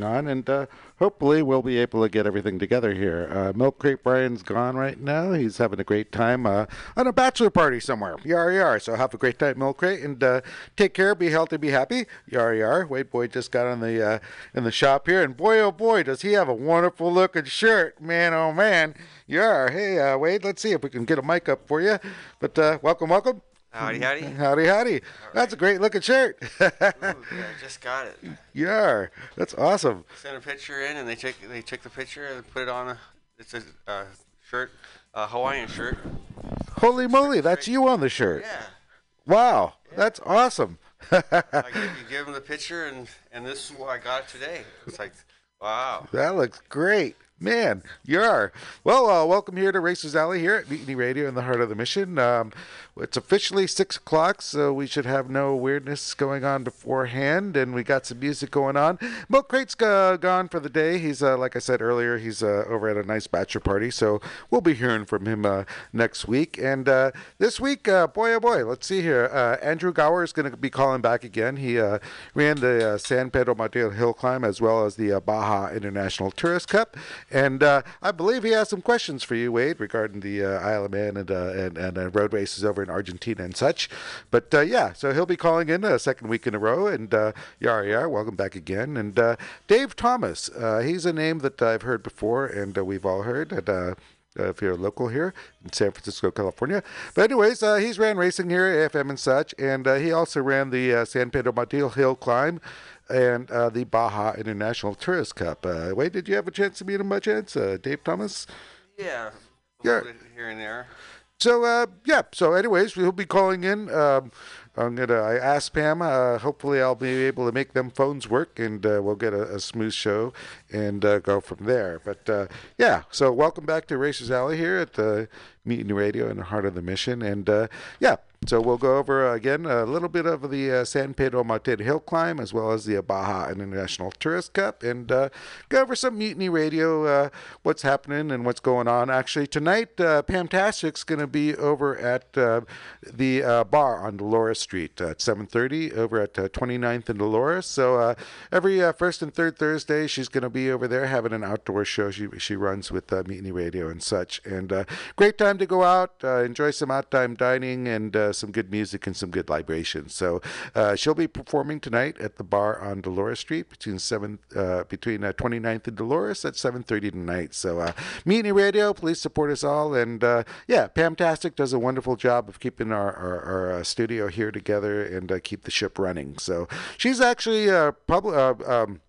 on, and uh, hopefully we'll be able to get everything together here. Uh, Milk Crate Brian's gone right now. He's having a great time uh, on a bachelor party somewhere. Yar yar. So have a great time, Milk Crate, and uh, take care. Be healthy. Be happy. Yar yar. Wade Boy just got on the uh, in the shop here, and boy oh boy does he have a wonderful looking shirt, man oh man. Yar. Hey uh, Wade, let's see if we can get a mic up for you. But welcome, welcome. Howdy, howdy. Howdy, howdy. Right. That's a great looking shirt. Ooh, yeah, I just got it. Yeah, that's awesome. Sent a picture in, and they took they took the picture and put it on a it's a uh, shirt, a Hawaiian shirt. Holy moly, that's you on the shirt. Yeah. Wow, yeah. that's awesome. I give, you give them the picture, and and this is what I got today. It's like, wow. That looks great. Man, you are. Well, uh, welcome here to Racers Alley here at Mutiny Radio in the heart of the mission. Um, it's officially 6 o'clock, so we should have no weirdness going on beforehand, and we got some music going on. Milk Crate's uh, gone for the day. He's, uh, like I said earlier, he's uh, over at a nice bachelor party, so we'll be hearing from him uh, next week. And uh, this week, boy oh boy, let's see here. Andrew Gower is going to be calling back again. He ran the San Pedro Martir Hill Climb as well as the Baja International Tourist Cup. And uh, I believe he has some questions for you, Wade, regarding the uh, Isle of Man and uh, and, and uh, road races over in Argentina and such. But uh, yeah, so he'll be calling in a second week in a row. And uh, Yar Yar, welcome back again. And uh, Dave Thomas, he's a name that I've heard before, and we've all heard. And, uh, if you're local here in San Francisco, California. But anyways, uh, he's ran racing here, AFM and such, and uh, he also ran the San Pedro Martir Hill Climb and uh, the Baja International Tourist Cup. Uh, wait, did you have a chance to meet him by chance, uh, Dave Thomas? Yeah, yeah, here and there. So uh, yeah, so anyways, we'll be calling in. Um, I'm gonna. I asked Pam. Uh, hopefully, I'll be able to make them phones work, and uh, we'll get a, a, smooth show and uh, go from there. But uh, yeah, so welcome back to Racers Alley here at the Mutiny Radio in the heart of the mission, and uh, yeah, so we'll go over uh, again a little bit of the uh, San Pedro Martir Hill Climb as well as the Baja International Tourist Cup and uh, go over some Mutiny Radio, uh, what's happening and what's going on. Actually, tonight, uh, Pamtastic's going to be over at uh, the bar on Dolores Street at 7.30 over at 29th and Dolores. So every first and third Thursday, she's going to be over there having an outdoor show she, she runs with Mutiny Radio and such. And great time to go out, enjoy some out time dining and uh, some good music and some good libations. So uh, she'll be performing tonight at the bar on Dolores Street between seven uh, between 29th and Dolores at 7:30 tonight. So uh, Mutiny Radio, please support us all. And yeah, Pamtastic does a wonderful job of keeping our our, our studio here together and keep the ship running. So she's actually uh, public. Um,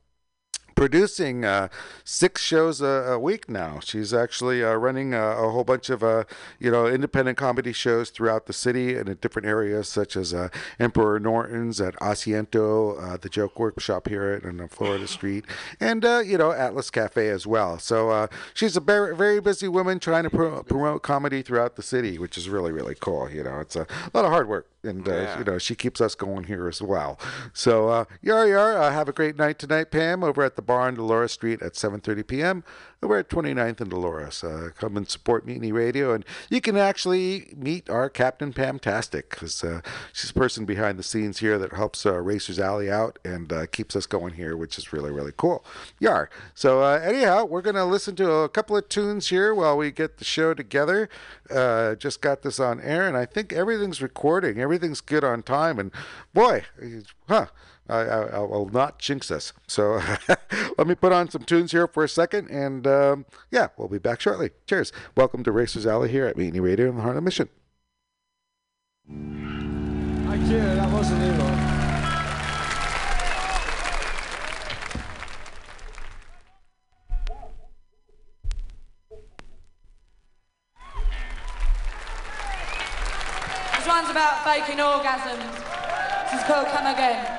producing uh, six shows a, a, week now. She's actually uh, running a, a, whole bunch of uh, you know independent comedy shows throughout the city and in different areas, such as uh, Emperor Norton's at Asiento, uh, the Joke Workshop here on Florida Street, and uh, you know Atlas Cafe as well. So she's a very, very busy woman trying to pro- promote comedy throughout the city, which is really really cool. You know, it's a lot of hard work and uh, yeah. you know she keeps us going here as well. So uh, yar yar, uh, have a great night tonight, Pam, over at the bar on Dolores Street at 7:30 p.m. We're at 29th and Dolores. Uh, come and support Mutiny Radio, and you can actually meet our Captain Pamtastic, because uh, she's the person behind the scenes here that helps uh, Racers Alley out and uh, keeps us going here, which is really, really cool. Yar. So, uh, anyhow, we're going to listen to a couple of tunes here while we get the show together. Uh, just got this on air, and I think everything's recording. Everything's good on time, and boy, huh. I, I, I, will not jinx us. So let me put on some tunes here for a second, and um, yeah, we'll be back shortly. Cheers. Welcome to Racers Alley here at Mutiny Radio in the Heart of Mission. Thank you. That wasn't evil. This one's about faking orgasms. This is called Come Again.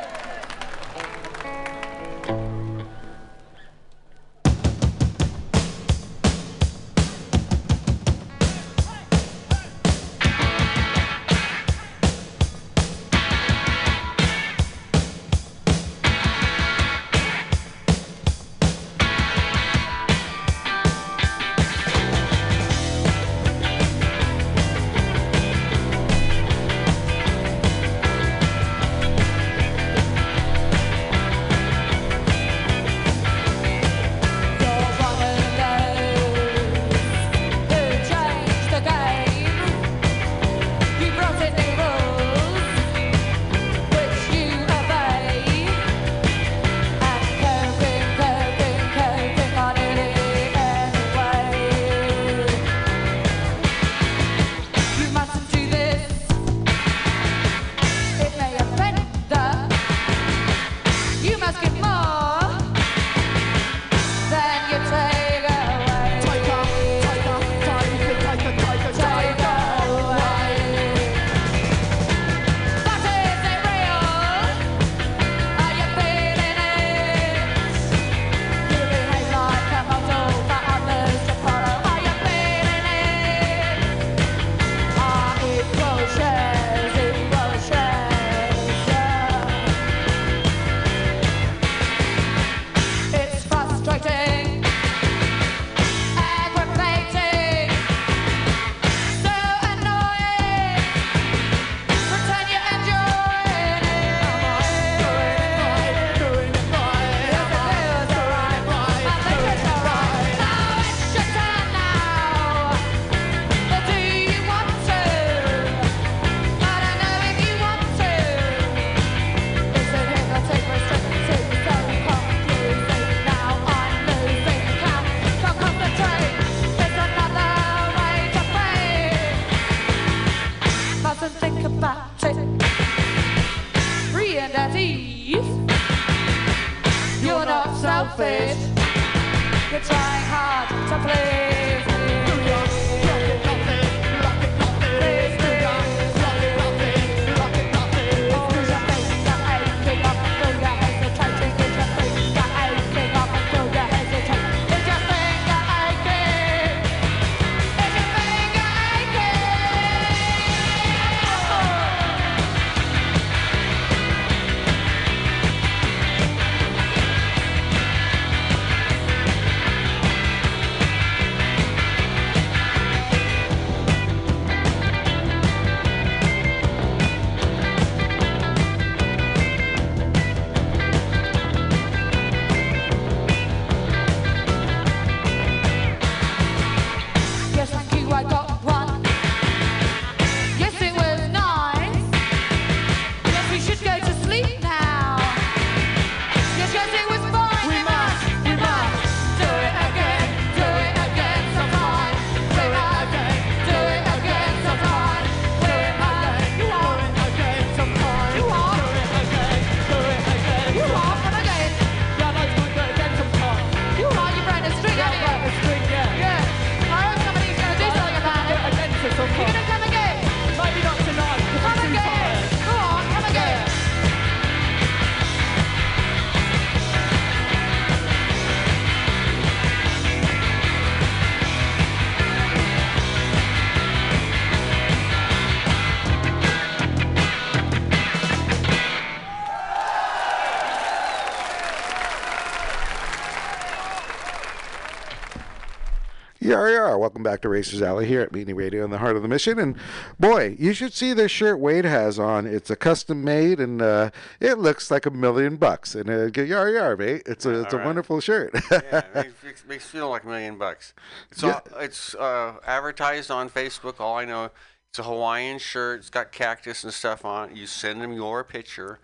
Welcome back to Racers Alley here at Mutiny Radio in the heart of the mission. And boy, you should see this shirt Wade has on. It's a custom made, and uh, it looks like a million bucks. And uh, yar yar, mate. It's a it's a right. wonderful shirt. yeah, it makes, makes, feel like a million bucks. It's all, it's uh, advertised on Facebook. All I know, it's a Hawaiian shirt. It's got cactus and stuff on it. You send them your picture,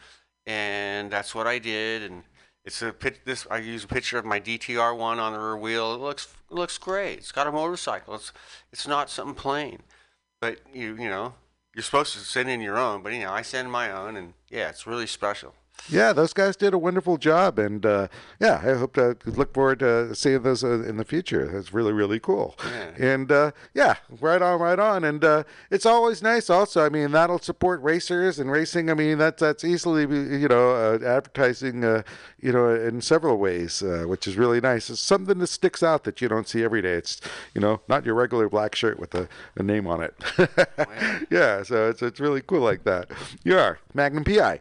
and that's what I did. And it's a. This I use a picture of my DTR one on the rear wheel. It looks it looks great. It's got a motorcycle. It's it's not something plain, but you you know you're supposed to send in your own. But you know I send my own, and yeah, it's really special. Yeah, those guys did a wonderful job, and uh, yeah, I hope to look forward to seeing those uh, in the future. That's really really cool. Yeah. And uh, yeah, right on, right on. And uh, it's always nice. Also, I mean, that'll support racers and racing. I mean, that's that's easily you know uh, advertising uh, you know in several ways, uh, which is really nice. It's something that sticks out that you don't see every day. It's you know not your regular black shirt with a, a name on it. yeah, so it's it's really cool like that. You are Magnum PI.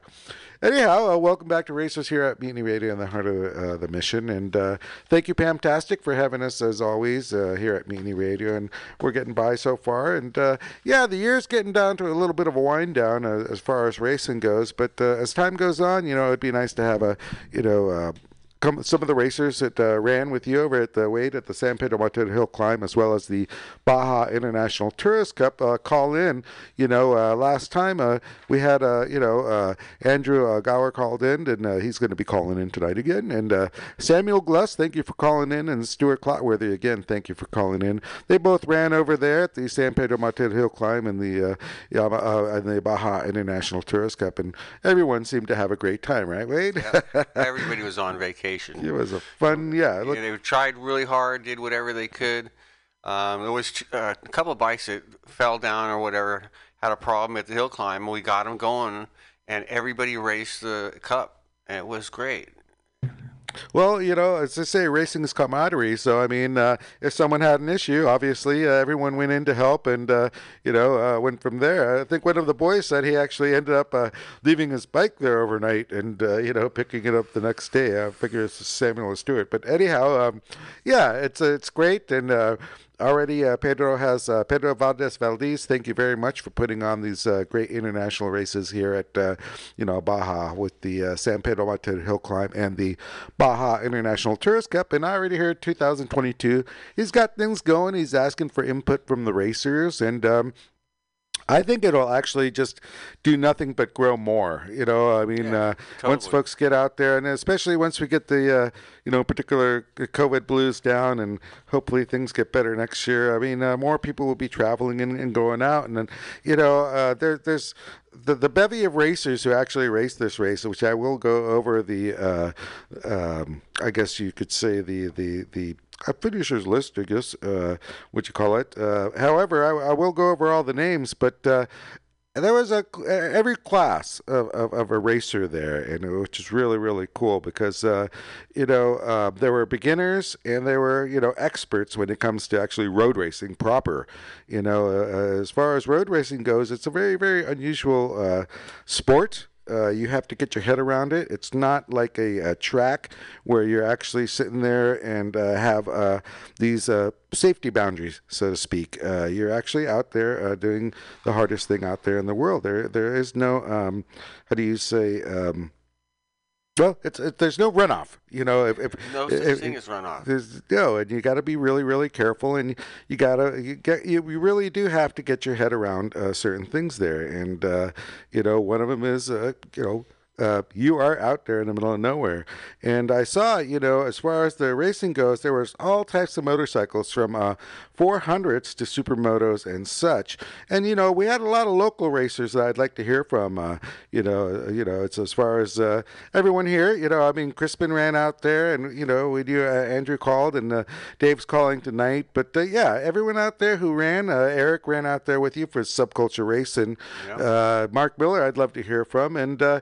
Anyhow, uh, welcome back to Racers here at Mutiny Radio in the heart of uh, the mission. And uh, thank you, Pamtastic, for having us as always uh, here at Mutiny Radio. And we're getting by so far. And uh, yeah, the year's getting down to a little bit of a wind down uh, as far as racing goes. But as time goes on, you know, it'd be nice to have a, you know, come, some of the racers that uh, ran with you over at the Wade at the San Pedro Martir Hill Climb, as well as the Baja International Tourist Cup, uh, call in. You know, uh, last time uh, we had, uh, you know, uh, Andrew uh, Gower called in, and uh, he's going to be calling in tonight again. And uh, Samuel Gluss, thank you for calling in, and Stuart Clotworthy again, thank you for calling in. They both ran over there at the San Pedro Martir Hill Climb and the uh, Yama, uh, and the Baja International Tourist Cup, and everyone seemed to have a great time, right, Wade? Everybody was on vacation. It was a fun, yeah. Look, Yeah, they tried really hard, did whatever they could. Um, there was uh, a couple of bikes that fell down or whatever, had a problem at the hill climb. We got them going, and everybody raced the cup, and it was great. Well, you know, as I say, racing is camaraderie. So, I mean, uh, if someone had an issue, obviously uh, everyone went in to help, and uh, you know, uh, went from there. I think one of the boys said he actually ended up uh, leaving his bike there overnight, and uh, you know, picking it up the next day. I figure it's Samuel Stuart, but anyhow, um, yeah, it's it's great, and. Already, uh, Pedro has uh, Pedro Valdez Valdez. Thank you very much for putting on these uh, great international races here at uh, you know Baja with the uh, San Pedro Martir Hill Climb and the Baja International Tourist Cup. And I already heard 2022. He's got things going. He's asking for input from the racers, and um, I think it'll actually just do nothing but grow more. You know, I mean, Yeah, uh, once folks get out there, and especially once we get the, uh, you know, particular COVID blues down, and hopefully things get better next year. I mean, uh, more people will be traveling and, and going out, and then, you know, uh, there, there's the the bevy of racers who actually race this race, which I will go over the uh, um, I guess you could say the the the a finishers list, I guess, uh, what you call it. Uh, however, I, I will go over all the names, but uh, there was a every class of, of, of a racer there, and which is really really cool because uh, you know uh, there were beginners and there were you know experts when it comes to actually road racing proper. You know, uh, as far as road racing goes, it's a very very unusual uh, sport. Uh, you have to get your head around it. It's not like a, a track where you're actually sitting there and uh, have uh, these uh, safety boundaries, so to speak. Uh, you're actually out there uh, doing the hardest thing out there in the world. There, there is no, um, how do you say? Um, well, it's it, there's no runoff. You know, if, if No such if- thing as runoff. there's no, and you got to be really, really careful, and you gotta you get you, you really do have to get your head around uh, certain things there, and uh, you know one of them is uh, you know. Uh, you are out there in the middle of nowhere, and I saw, you know, as far as the racing goes, there was all types of motorcycles from uh, 400s to supermotos and such. And you know, we had a lot of local racers that I'd like to hear from. Uh, you know, you know, it's as far as uh, everyone here. You know, I mean, Crispin ran out there, and you know, we do. uh, Andrew called, and uh, Dave's calling tonight. But uh, yeah, everyone out there who ran, uh, Eric ran out there with you for Subculture Racing. Uh, Mark Miller, I'd love to hear from, and uh,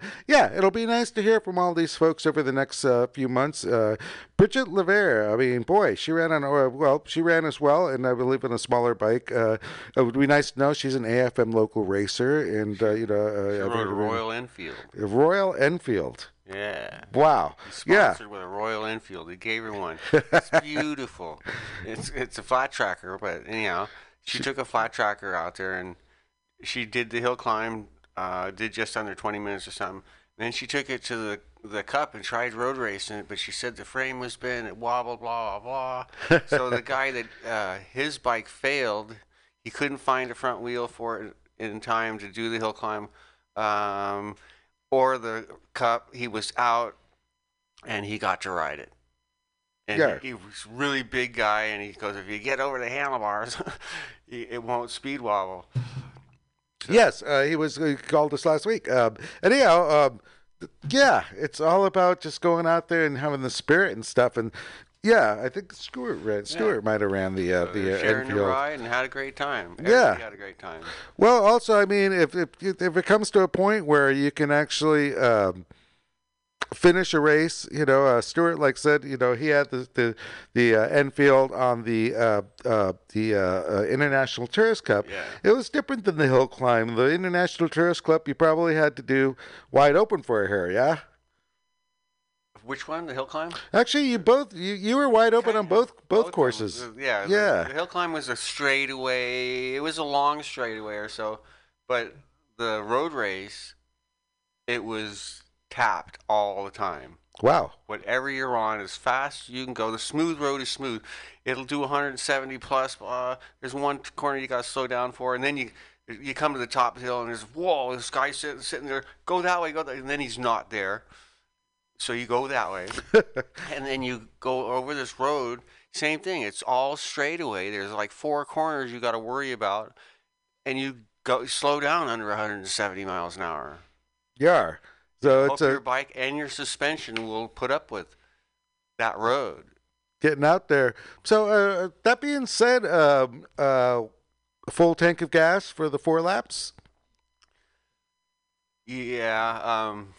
yeah, it'll be nice to hear from all these folks over the next uh, few months. Uh, Bridget Lever, I mean, boy, she ran on, uh, well, she ran as well, and I believe on a smaller bike. Uh, it would be nice to know she's an AFM local racer, and, uh, you know, uh, She rode a Royal Enfield. Royal Enfield. Yeah. Wow. Yeah. Sponsored with a Royal Enfield. He gave her one. It's beautiful. it's it's a flat tracker, but anyhow, she took a flat tracker out there and she did the hill climb. Uh, did just under 20 minutes or something. Then she took it to the the cup and tried road racing it, but she said the frame was bent. It wobbled, blah blah blah. so the guy that uh, his bike failed, he couldn't find a front wheel for it in time to do the hill climb. Um, or the cup, he was out and he got to ride it. And Yeah. he, he was a really big guy, and he goes, if you get over the handlebars, it won't speed wobble. Yes, uh, he was he called us last week. Um, anyhow, um, yeah, it's all about just going out there and having the spirit and stuff. And yeah, I think Stuart ran. Stuart might have ran the uh, the uh, Sharing Enfield. ride and had a great time. Yeah. Everybody had a great time. Well, also, I mean, if if if it comes to a point where you can actually um, finish a race, you know, uh, Stuart, like said, you know, he had the the the uh, Enfield on the uh, uh, the uh, uh, International Tourist Cup. Yeah. It was different than the hill climb. The International Tourist Club, you probably had to do wide open for her, yeah. Which one? The hill climb? Actually, you both you, you were wide open on both both, them. courses. Yeah. Yeah. The, the hill climb was a straightaway. It was a long straightaway or so, but the road race, it was tapped all the time. Wow. Whatever you're on, as fast as you can go. The smooth road is smooth. It'll do 170 plus. Uh, there's one corner you got to slow down for, and then you you come to the top of the hill, and there's whoa, this guy sitting sitting there. Go that way, go that, and then he's not there. So you go that way, and then you go over this road. Same thing. It's all straightaway. There's like four corners you got to worry about, and you go slow down under 170 miles an hour. Yeah. So Hope it's your a, bike and your suspension will put up with that road. getting out there. So uh, that being said, um, uh, a full tank of gas for the four laps Yeah. Um,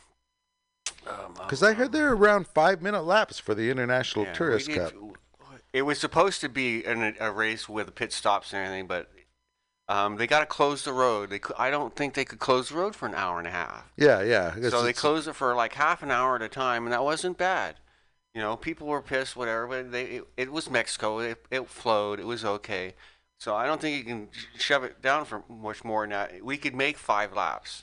um, because I heard they're around five minute laps for the International yeah, we Tourist did- Cup. It was supposed to be an, a race with pit stops and everything, but um, they got to close the road. They, I don't think they could close the road for an hour and a half. Yeah, yeah. It's- so they closed it for like half an hour at a time, and that wasn't bad. You know, people were pissed, whatever, but they it, it was Mexico. It, it flowed. It was okay. So I don't think you can shove it down for much more than that. We could make five laps.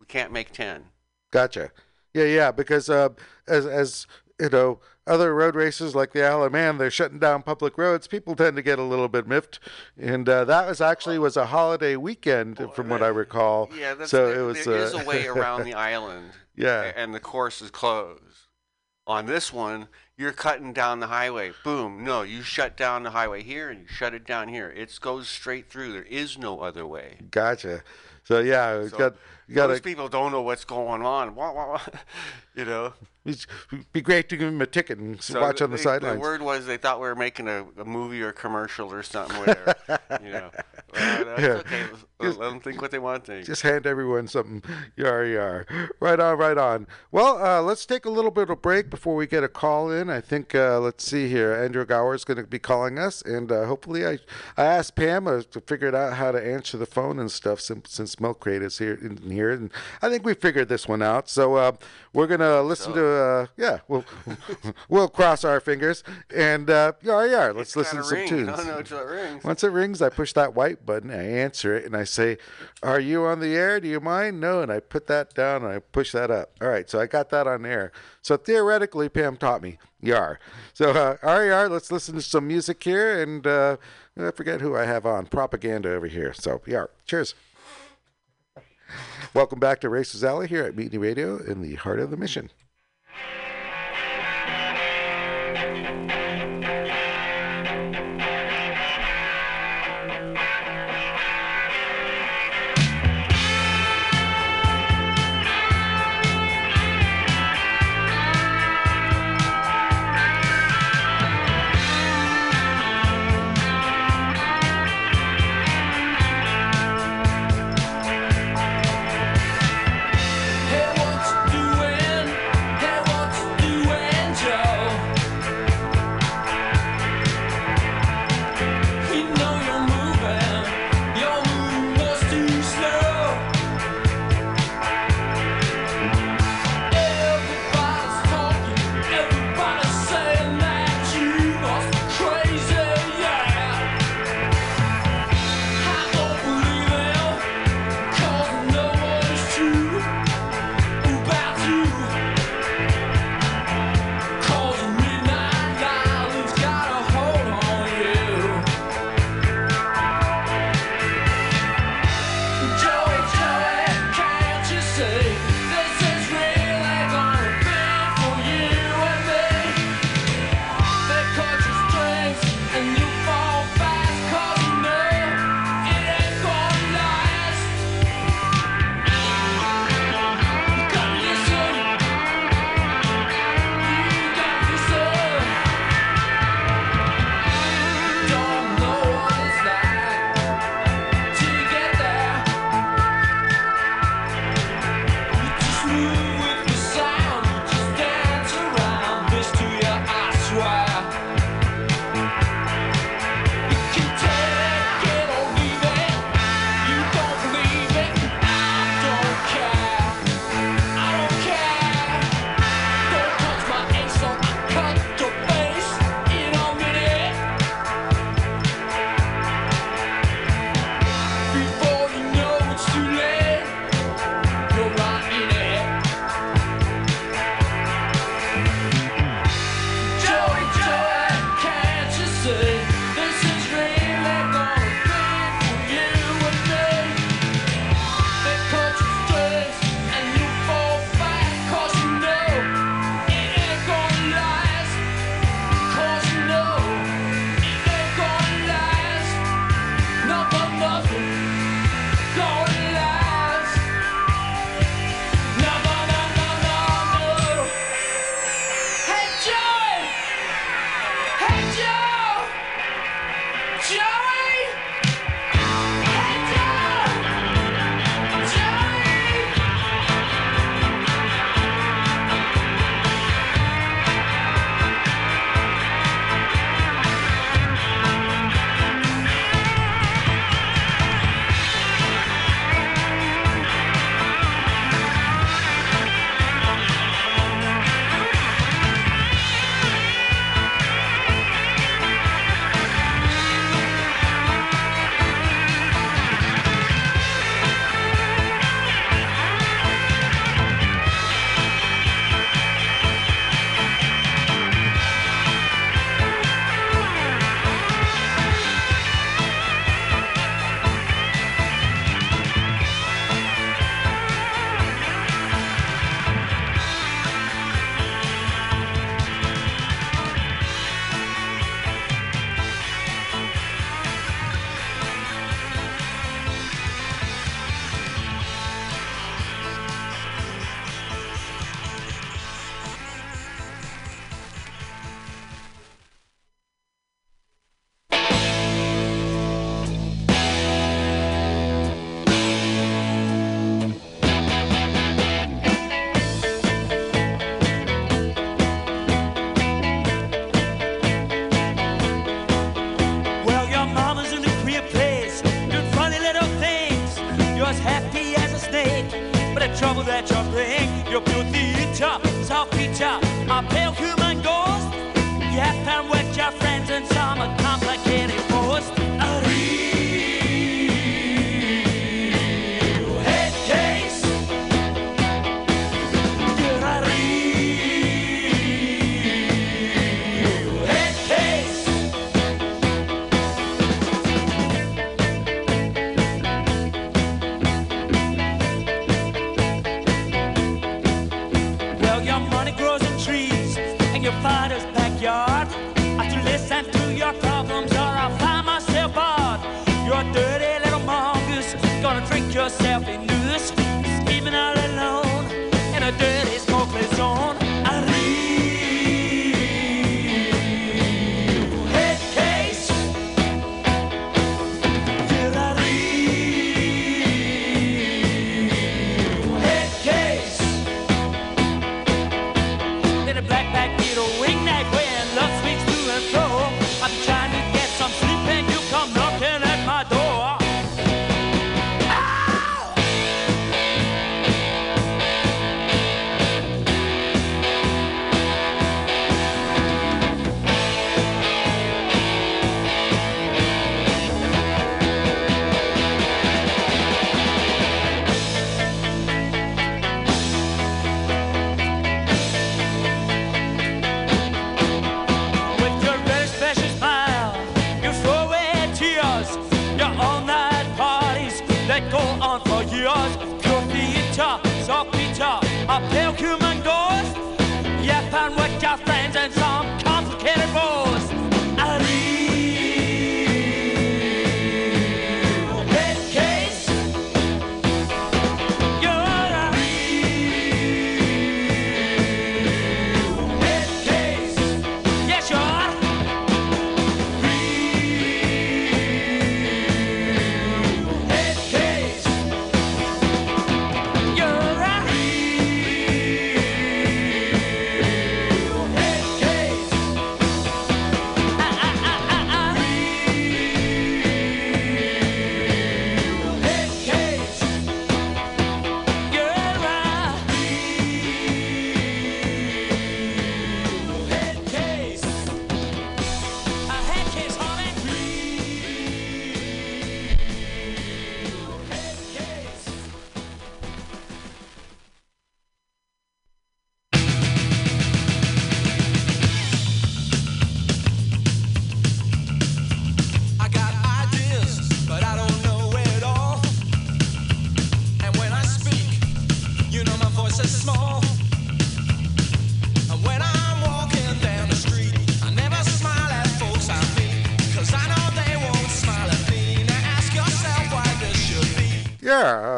We can't make ten. Gotcha. Yeah, yeah. Because uh, as as you know, other road races like the Isle of Man, they're shutting down public roads. People tend to get a little bit miffed, and uh, that was actually was a holiday weekend, from what I recall. Yeah, that's, so there, it was. there uh, is a way around the island. Yeah. and the course is closed. On this one, you're cutting down the highway. Boom. No, you shut down the highway here and you shut it down here. It goes straight through. There is no other way. Gotcha. So yeah, So got you got Most people don't know what's going on. Wah, wah, wah. you know. it'd be great to give him a ticket and So watch on the they- sidelines. The word was they thought we were making a, a movie or commercial or something. Whatever. you know. Well, Yeah. okay. Let, let them think what they want to think. Just hand everyone something. Yar yar. Right on, right on. Well, uh, let's take a little bit of break before we get a call in. I think uh, let's see here. Andrew Gower is going to be calling us, and uh, hopefully, I I asked Pam uh, to figure out how to answer the phone and stuff since, since Milk Crate is here in here, and I think we figured this one out. So uh, we're gonna listen to uh, yeah, we'll we'll cross our fingers and uh, yar yar. Let's It's listen to some tunes. I don't know until it rings. Once it rings, I push that white button, I answer it, and I say, Are you on the air? Do you mind? No. And I put that down and I push that up. All right, so I got that on air. So theoretically, Pam taught me. Yar. So, uh, yar, let's listen to some music here. And uh, I forget who I have on. Propaganda over here. So, yar. Cheers. Welcome back to Racers Alley here at Mutiny Radio in the heart of the mission.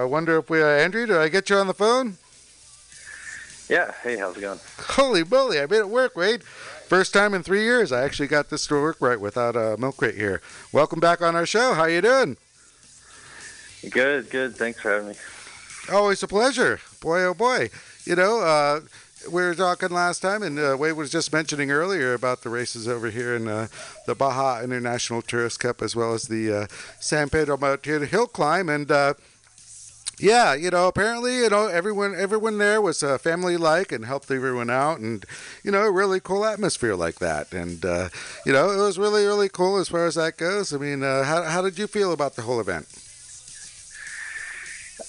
Wonder if we, uh, Andrew, did I get you on the phone? Yeah. Hey, how's it going? Holy moly, I made it work, Wade. First time in three years I actually got this to work right without a milk crate here. Welcome back on our show. How you doing? Good, good. Thanks for having me. Always a pleasure. Boy, oh boy. You know, uh, we were talking last time, and uh, Wade was just mentioning earlier about the races over here in uh, the Baja International Tourist Cup, as well as the uh, San Pedro Mountain Hill Climb. And uh, yeah, you know, apparently, you know, everyone everyone there was uh, family-like and helped everyone out, and you know, a really cool atmosphere like that. And uh, you know, it was really really cool as far as that goes. I mean, uh, how how did you feel about the whole event?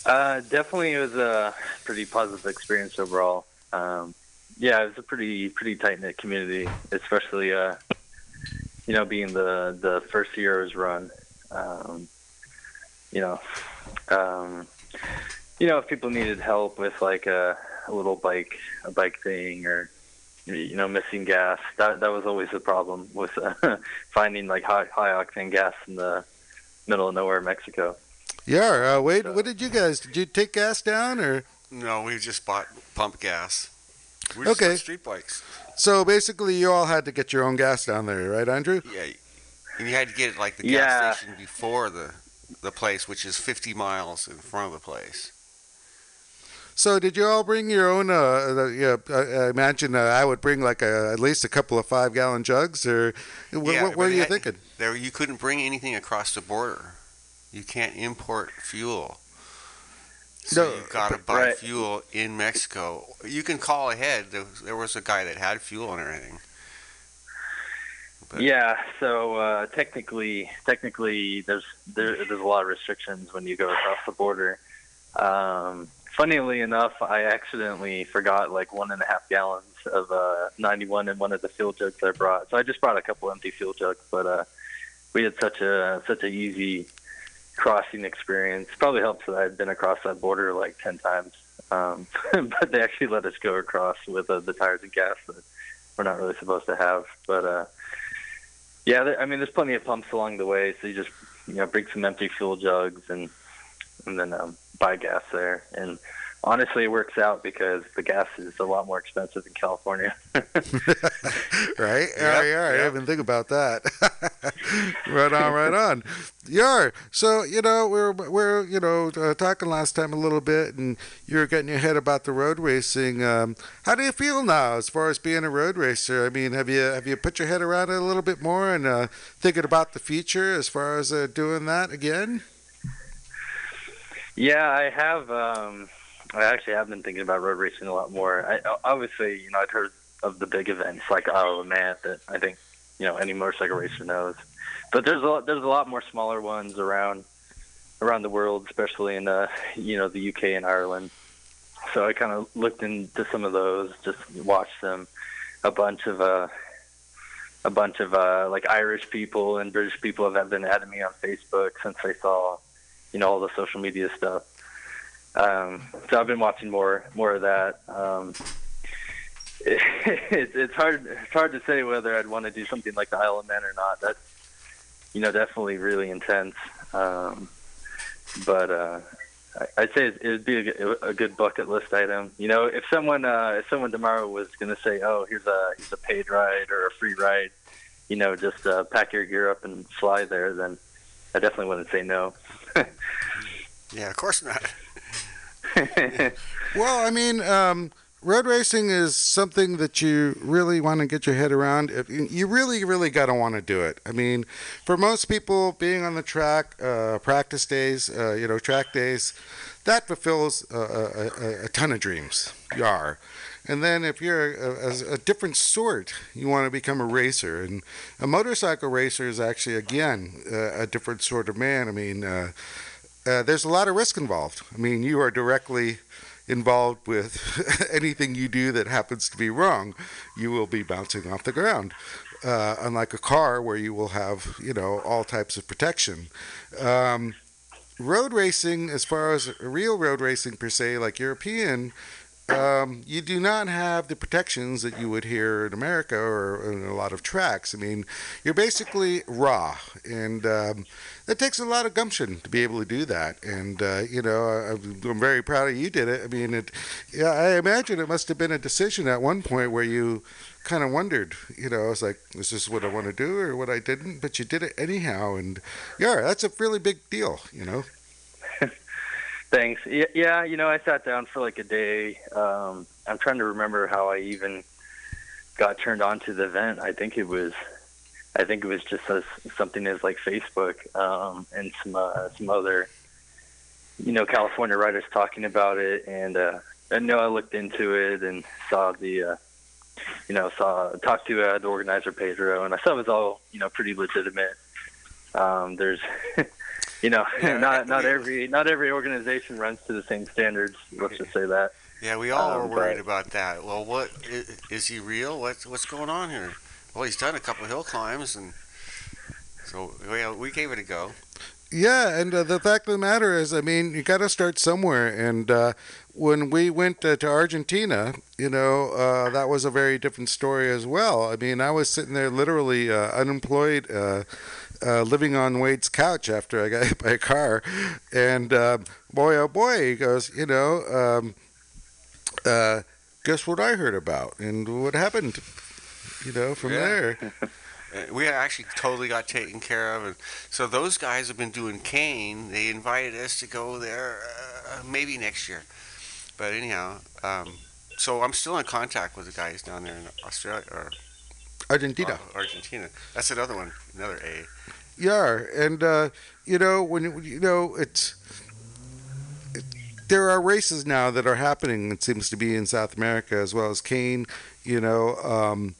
Uh, definitely, it was a pretty positive experience overall. Um, yeah, it was a pretty pretty tight knit community, especially uh, you know being the the first year it was run. Um, you know, um, you know if people needed help with like a, a little bike a bike thing or you know missing gas, that that was always the problem with uh, finding like high high octane gas in the middle of nowhere, Mexico. Yeah, uh, Wade, what did you guys? Did you take gas down or? No, we just bought pump gas. We Okay. street bikes. So basically, you all had to get your own gas down there, right, Andrew? Yeah, and you had to get it like the Yeah. gas station before the the place, which is 50 miles in front of the place. So did you all bring your own? Uh, yeah, I, I imagine uh, I would bring like a, at least a couple of five-gallon jugs, or what, Yeah, what, but what are you had- thinking? There, you couldn't bring anything across the border. You can't import fuel. So No, you gotta buy right. fuel in Mexico. You can call ahead. There was, there was a guy that had fuel and everything. But- Yeah, so uh, technically, technically, there's there, there's a lot of restrictions when you go across the border. Um, funnily enough, I accidentally forgot like one and a half gallons of uh, 91 in one of the fuel jugs I brought. So I just brought a couple empty fuel jugs, but uh, we had such a such a easy crossing experience. Probably helps that I'd been across that border like 10 times. Um, but they actually let us go across with uh, the tires and gas that we're not really supposed to have. But uh, yeah, there, I mean, there's plenty of pumps along the way, so you just you know bring some empty fuel jugs and and then um, buy gas there. And honestly, it works out because the gas is a lot more expensive in California. right? Yeah, yeah. I didn't think about that. right on, right on. Yeah. So you know, we're we're you know uh, talking last time a little bit, and you were getting your head about the road racing. Um, how do you feel now as far as being a road racer? I mean, have you have you put your head around it a little bit more and uh, thinking about the future as far as uh, doing that again? Yeah, I have. Um, I actually have been thinking about road racing a lot more. I, obviously, you know, I'd heard of the big events like Isle of Man that I think you know any motorcycle racer knows. But there's a lot, there's a lot more smaller ones around around the world, especially in uh, you know the UK and Ireland. So I kind of looked into some of those, just watched them. A bunch of uh, a bunch of uh, like Irish people and British people have been adding me on Facebook since they saw you know all the social media stuff. Um, so I've been watching more more of that. Um, it, it's it's hard it's hard to say whether I'd want to do something like the Isle of Man or not. That's you know definitely really intense. Um, but uh, I- I'd say it would be a good bucket list item. You know, if someone uh, if someone tomorrow was going to say, "Oh, here's a here's a paid ride or a free ride," you know, just uh, pack your gear up and fly there, then I definitely wouldn't say no. Yeah, of course not. Well, I mean, um, road racing is something that you really want to get your head around. You really, really got to want to do it. I mean, for most people, being on the track, uh, practice days, uh, you know, track days, that fulfills a, a, a, ton of dreams. You are. And then if you're a, a, different sort, you want to become a racer. And a motorcycle racer is actually, again, uh, a different sort of man. I mean, uh, there's a lot of risk involved. I mean, you are directly involved with anything you do that happens to be wrong, you will be bouncing off the ground. Uh, unlike a car where you will have, you know, all types of protection. Um, road racing, as far as real road racing per se, like European, um, you do not have the protections that you would hear in America or in a lot of tracks. I mean, you're basically raw, and um, it takes a lot of gumption to be able to do that. And uh, you know, I- I'm very proud of you did it. I mean, it. Yeah, I imagine it must have been a decision at one point where you kind of wondered, you know, it's like, is this what I want to do or what I didn't? But you did it anyhow, and yeah, that's a really big deal, you know. Thanks. Yeah, yeah, you know, I sat down for like a day. Um, I'm trying to remember how I even got turned on to the event. I think it was, I think it was just as, something as like Facebook um, and some uh, some other, you know, California writers talking about it. And uh, I know I looked into it and saw the, uh, you know, saw talked to uh, the organizer Pedro, and I saw it was all you know pretty legitimate. Um, there's you know, Yeah, not not every not every organization runs to the same standards. Let's just say that. Yeah, we all Um, were worried but- about that. Well, what is, is he real? What's what's going on here? Well, he's done a couple hill climbs, and so yeah, we gave it a go. Yeah, and uh, the fact of the matter is, I mean, you got to start somewhere. And uh, when we went uh, to Argentina, you know, uh, that was a very different story as well. I mean, I was sitting there literally uh, unemployed, uh, uh, living on Wade's couch after I got hit by a car. And boy, oh boy, he goes, you know, um, uh, guess what I heard about and what happened, you know, from Yeah. there. Uh, We actually totally got taken care of, and so those guys have been doing Kane. They invited us to go there, uh, maybe next year. But anyhow, um, so I'm still in contact with the guys down there in Australia or Argentina. uh, Argentina. That's another one, another A. Yeah, and uh, you know when you- you know it's it, there are races now that are happening. It seems to be in South America as well as Kane, you know, um,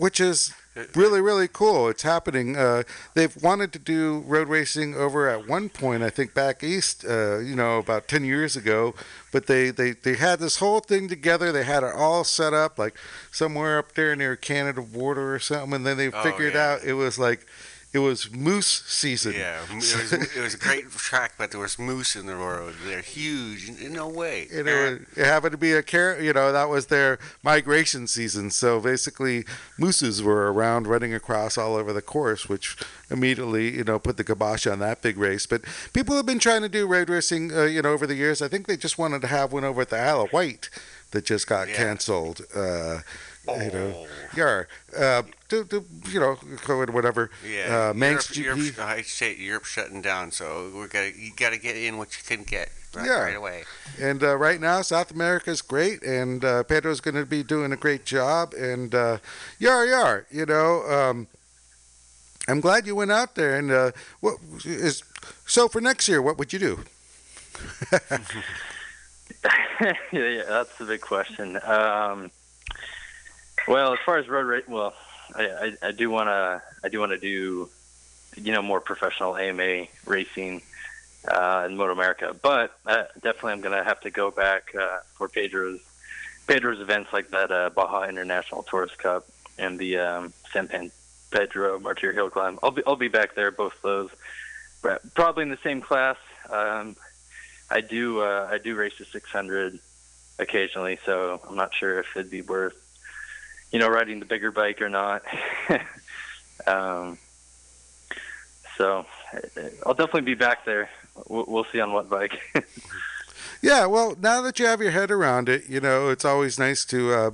which is really really cool. It's happening. Uh, they've wanted to do road racing over at one point, I think back east, uh, you know, about ten years ago. But they, they they had this whole thing together. They had it all set up like somewhere up there near Canada border or something, and then they Oh, figured yeah. out it was like it was moose season. Yeah, it was, it was a great track, but there was moose in the road. They're huge. No way. And it, was, it happened to be a car, you know, that was their migration season. So basically, mooses were around running across all over the course, which immediately, you know, put the kibosh on that big race. But people have been trying to do road racing, uh, you know, over the years. I think they just wanted to have one over at the Isle of Wight that just got Yeah. canceled. Uh, You know, Oh. yeah, uh, do, do, you know, COVID, whatever. Yeah, uh, Manx Europe, GP. Europe, I say Europe shutting down, so we're gonna you got to get in what you can get right, Yeah. right away. And uh, right now, South America is great, and uh, Pedro's going to be doing a great job. And uh, yar yar, you know, um, I'm glad you went out there. And uh, what is so for next year? What would you do? yeah, yeah, that's the big question. Um, well, as far as road race, well, I, I, I do want to, I do want to do, you know, more professional AMA racing uh, in Moto America. But uh, definitely, I'm gonna have to go back uh, for Pedro's Pedro's events like that uh, Baja International Tourist Cup and the um, San Pan Pedro Martir Hill Climb. I'll be I'll be back there both those, probably in the same class. Um, I do uh, I do race the 600 occasionally, so I'm not sure if it'd be worth you know riding the bigger bike or not. um, so I'll definitely be back there. We'll, see on what bike. Yeah, well, now that you have your head around it, you know, it's always nice to, uh,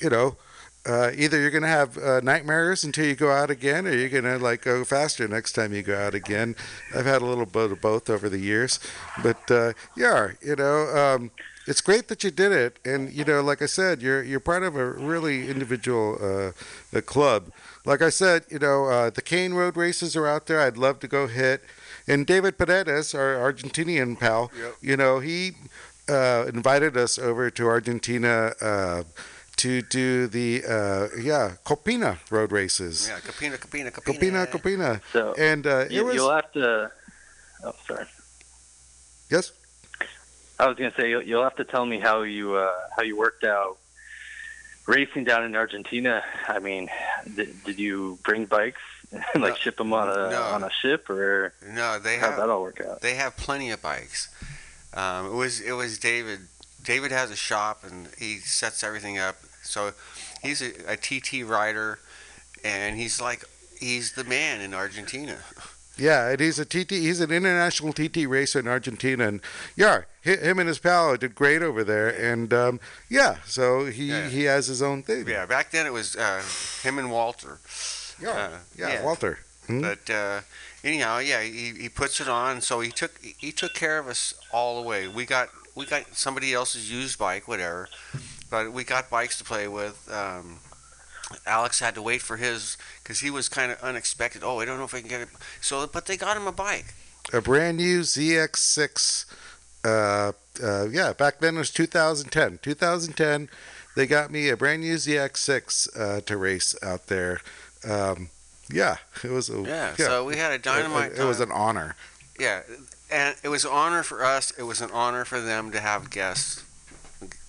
you know, uh, either you're going to have uh, nightmares until you go out again, or you're going to like go faster next time you go out again. I've had a little bit of both over the years, but uh, yeah, you know, um, it's great that you did it, and you know, like I said, you're you're part of a really individual uh, a club. Like I said, you know, uh, the Cane Road races are out there. I'd love to go hit. And David Paredes, our Argentinian pal, Yep. you know, he uh, invited us over to Argentina uh, to do the uh, yeah Copina road races. Yeah, Copina, Copina, Copina, Capina. Copina, so and uh, it you, was you'll have to. Oh, sorry. yes. I was gonna say you'll, you'll have to tell me how you uh, how you worked out racing down in Argentina. I mean, did, did you bring bikes and like No. ship them on a No. on a ship or No, they have that all work out? they have plenty of bikes. Um, it was it was David. David has a shop and he sets everything up. So he's a, a TT rider, and he's like he's the man in Argentina. Yeah, and he's a TT. He's an international TT racer in Argentina, and yeah, him and his pal did great over there. And um, yeah, so he Yeah. he has his own thing. Yeah, back then it was uh, him and Walter. yeah, Uh, yeah, yeah. Walter. Hmm? But uh, anyhow, yeah, he, he puts it on. So he took he took care of us all the way. We got we got somebody else's used bike, whatever. But we got bikes to play with. Um, Alex had to wait for his because he was kind of unexpected. Oh, I don't know if I can get it. So, but they got him a bike. a brand new ZX6. Uh, uh, yeah, back then it was 2010. 2010, they got me a brand new ZX6 uh, to race out there. Um, yeah, it was a Yeah. So we had a dynamite. It, it was an honor. Yeah, and it was an honor for us. It was an honor for them to have guests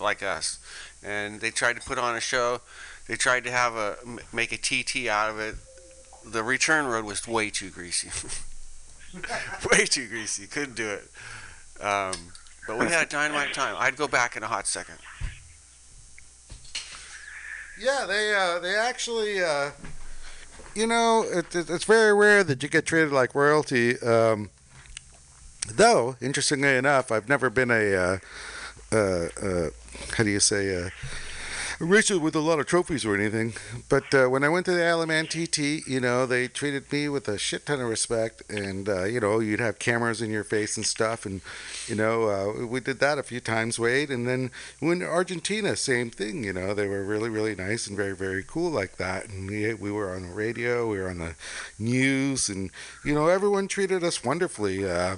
like us, and they tried to put on a show. They tried to have a make a TT out of it. The return road was way too greasy, way too greasy. Couldn't do it. Um, but we had a dynamite time. I'd go back in a hot second. Yeah, they uh, they actually, uh, you know, it, it, it's very rare that you get treated like royalty. Um, though, interestingly enough, I've never been a, uh, uh, uh, how do you say, racer with a lot of trophies or anything. But uh, when I went to the Isle of Man TT, you know, they treated me with a shit ton of respect, and uh, you know, you'd have cameras in your face and stuff, and you know, uh, we did that a few times, Wade, and then when Argentina, same thing. You know, they were really, really nice and very, very cool like that. And we we were on the radio, we were on the news, and you know, everyone treated us wonderfully. Uh,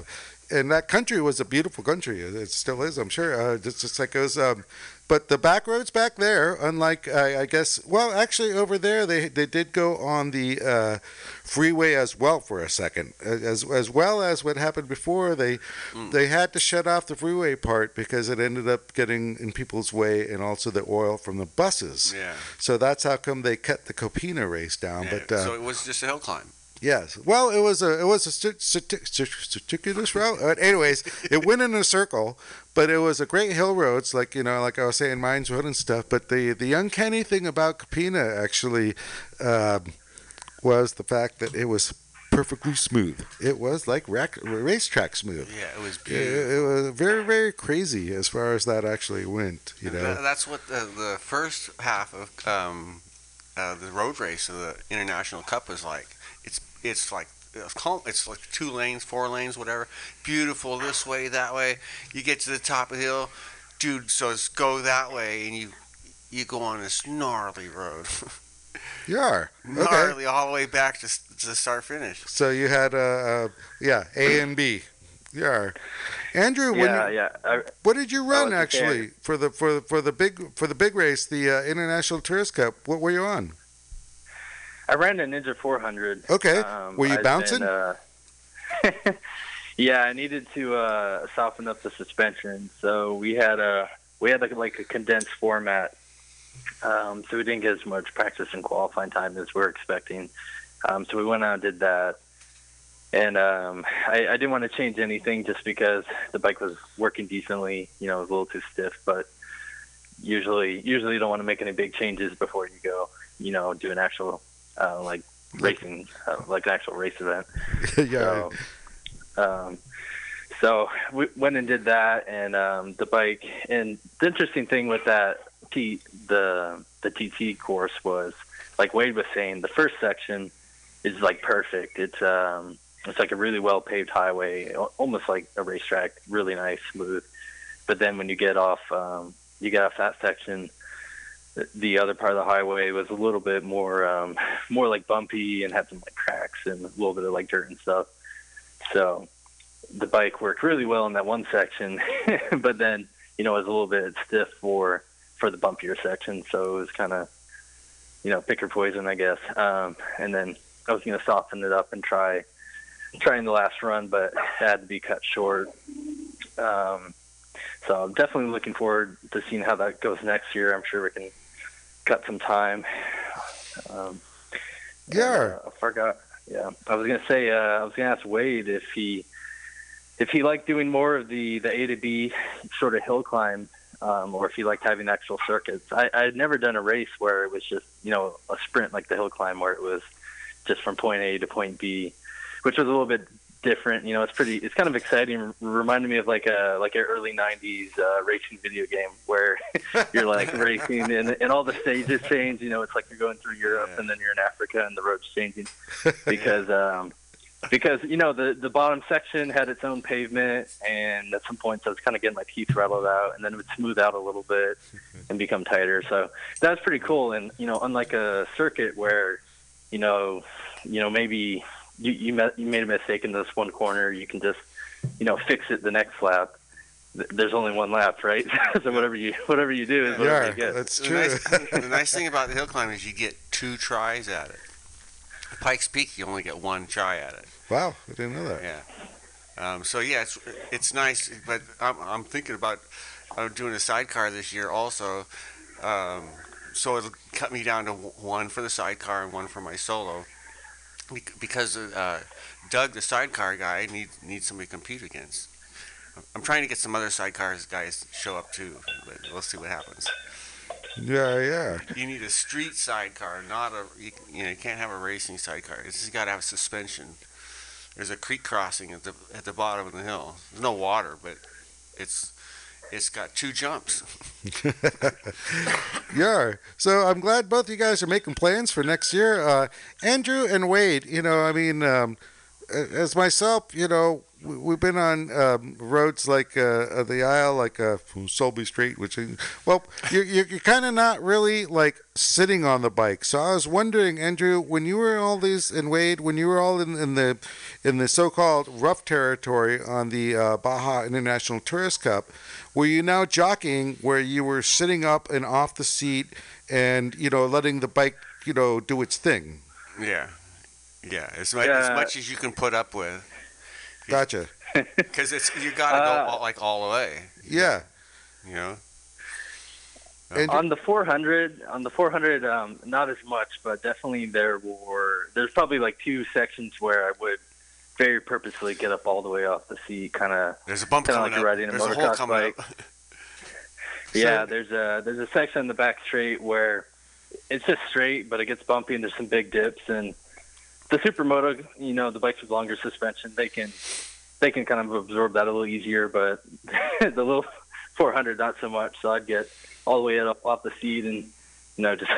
and that country was a beautiful country. It still is, I'm sure. Uh, just, just like it was. Um, but the back roads back there, unlike I, I guess, well, actually over there they they did go on the uh, freeway as well for a second, as as well as what happened before. They they had to shut off the freeway part because it ended up getting in people's way, and also the oil from the buses. Yeah. So that's how come they cut the Copina race down. Yeah, But uh, so it was just a hill climb. Yes. Well, it was a it was a circuitous route. But anyways, it went in a circle, but it was a great hill roads, like you know, like I was saying, Mines Road and stuff. But the the uncanny thing about Capina actually um, was the fact that it was perfectly smooth. It was like rac- racetrack smooth. Yeah, it was It, beautiful. it was very very crazy as far as that actually went. You know. Tha- that's what the, the first half of um, uh, the road race of the International Cup was like. It's it's like it's like two lanes, four lanes, whatever. Beautiful this way, that way. You get to the top of the hill, dude. So it's go that way, and you you go on this gnarly road, You are okay. gnarly all the way back to s- to start finish. So you had uh, uh yeah A and B. You are. Andrew, when Yeah, you, yeah. I, What did you run actually for the for for the big for the big race, the uh, International Tourist Cup? What were you on? I ran a Ninja 400. Okay, Um, were you I've bouncing? been, uh, yeah, I needed to uh, soften up the suspension, so we had a we had like, like a condensed format, um, so we didn't get as much practice and qualifying time as we were expecting. Um, so we went out and did that, and um, I, I didn't want to change anything just because the bike was working decently. You know, it was a little too stiff, but usually usually you don't want to make any big changes before you go. You know, do an actual uh, like racing, uh, like an actual race event. yeah. So, um, so we went and did that, and um, the bike. And the interesting thing with that T the the TT course was, like Wade was saying, the first section is like perfect. It's um, it's like a really well paved highway, almost like a racetrack, really nice, smooth. But then when you get off, um, you get off that section. The- The other part of the highway was a little bit more, um, more like bumpy and had some like cracks and a little bit of like dirt and stuff. So the bike worked really well in that one section, but then you know it was a little bit stiff for for the bumpier section. So it was kind of you know pick your poison, I guess. Um, and then I was going to soften it up and try trying the last run, but it had to be cut short. Um, so I'm definitely looking forward to seeing how that goes next year. I'm sure we can cut some time. Um, Yeah. uh, I forgot. Yeah, I was gonna say. Uh, I was gonna ask Wade if he if he liked doing more of the the A to B sort of hill climb, um, or if he liked having actual circuits. I I had never done a race where it was just you know a sprint like the hill climb where it was just from point A to point B, which was a little bit different. You know, it's pretty. It's kind of exciting. Reminded me of like a like an early '90s uh, racing video game where you're like racing and and all the stages change. You know, it's like you're going through Europe and then you're in Africa and the road's changing because um because you know the the bottom section had its own pavement and at some points I was kind of getting my teeth rattled out and then it would smooth out a little bit and become tighter. So that was pretty cool. And you know, unlike a circuit where you know you know maybe you you, met, you made a mistake in this one corner, you can just you know fix it the next lap. There's only one lap, right? so whatever you whatever you do is whatever Yeah, you get. that's The true. nice, the nice thing about the hill climb is you get two tries at it. Pikes Peak, you only get one try at it. wow, I didn't know that. Yeah. Um, so yeah, it's it's nice, but I'm I'm thinking about uh, doing a sidecar this year also. Um, so it'll cut me down to one for the sidecar and one for my solo, Bec- because uh, Doug, the sidecar guy, needs needs somebody to compete against. I'm trying to get some other sidecars guys to show up too, but we'll see what happens. Yeah, yeah. You need a street sidecar, not a you, you know you can't have a racing sidecar. It's just got to have suspension. There's a creek crossing at the at the bottom of the hill. There's no water, but it's it's got two jumps. Yeah. So I'm glad both of you guys are making plans for next year. Uh, Andrew and Wade, you know, I mean, um, as myself, you know, we- we've been on um, roads like uh, the Isle, like uh, Sulby Straight, which is well, you're you're, you're kind of not really like sitting on the bike. So I was wondering, Andrew, when you were all these and Wade, when you were all in, in the in the so-called rough territory on the uh, Baja International Tourist Cup, were you now jockeying where you were sitting up and off the seat and you know letting the bike you know do its thing? Yeah, yeah. As much as much as you can put up with, Gotcha. because it's you got to go Uh, all, like all the way. Yeah. You know. And on the 400 on the 400 um, not as much but definitely there were there's probably like two sections where i would very purposely get up all the way off the seat kind of There's a bump coming like up. you're riding a There's a hole coming bike. up. yeah there's a there's a section in the back straight where it's just straight but it gets bumpy and there's some big dips and the supermoto you know the bikes with longer suspension they can they can kind of absorb that a little easier but the little 400 not so much so i'd get all the way up off the seat and you know just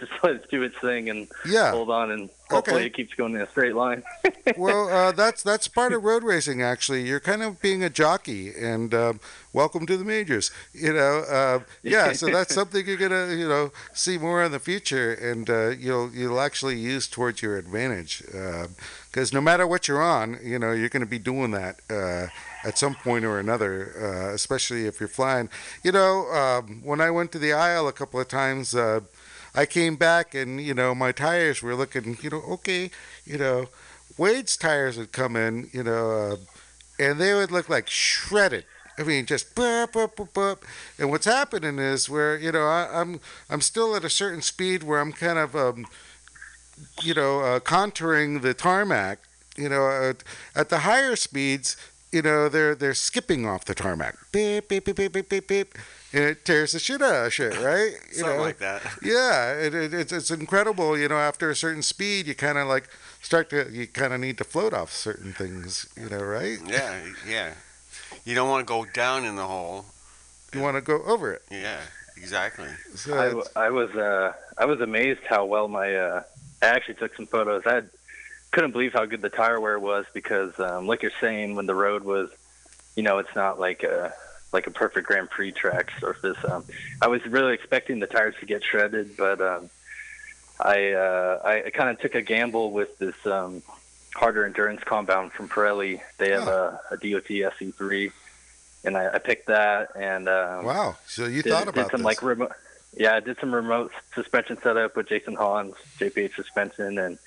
just let it do its thing and Yeah. hold on and hopefully Okay. it keeps going in a straight line well, uh, that's that's part of road racing. Actually, you're kind of being a jockey, and um, welcome to the majors. You know, uh, yeah. So that's something you're gonna, you know, see more in the future, and uh, you'll you'll actually use towards your advantage. Because no matter what you're on, you know, you're gonna be doing that uh, at some point or another. Uh, especially if you're flying. You know, um, when I went to the aisle a couple of times. Uh, I came back and you know my tires were looking you know okay you know Wade's tires would come in, you know, uh, and they would look like shredded. I mean, just burp, burp, burp, burp. And what's happening is where you know I, I'm I'm still at a certain speed where I'm kind of um, you know uh, contouring the tarmac. You know, at, at the higher speeds, you know they're they're skipping off the tarmac. Beep beep beep beep beep beep beep. And it tears the shit out of shit, right? You Something know? like that. Yeah, it, it, it's it's incredible. You know, after a certain speed, you kind of like start to you kind of need to float off certain things. You know, right? Yeah, yeah. You don't want to go down in the hole. You want to go over it. Yeah, exactly. So I, I was uh, I was amazed how well my uh, I actually took some photos. I had, couldn't believe how good the tire wear was because, um, like you're saying, when the road was, you know, it's not like a like a perfect Grand Prix track surface. Um, I was really expecting the tires to get shredded, but um, I uh, I kind of took a gamble with this um, harder endurance compound from Pirelli. They have a, a DOT SC3, and I, I picked that and. Um, wow. So you did, thought did about some this? like remote. Yeah, I did some remote suspension setup with Jason Hans, JPH suspension, and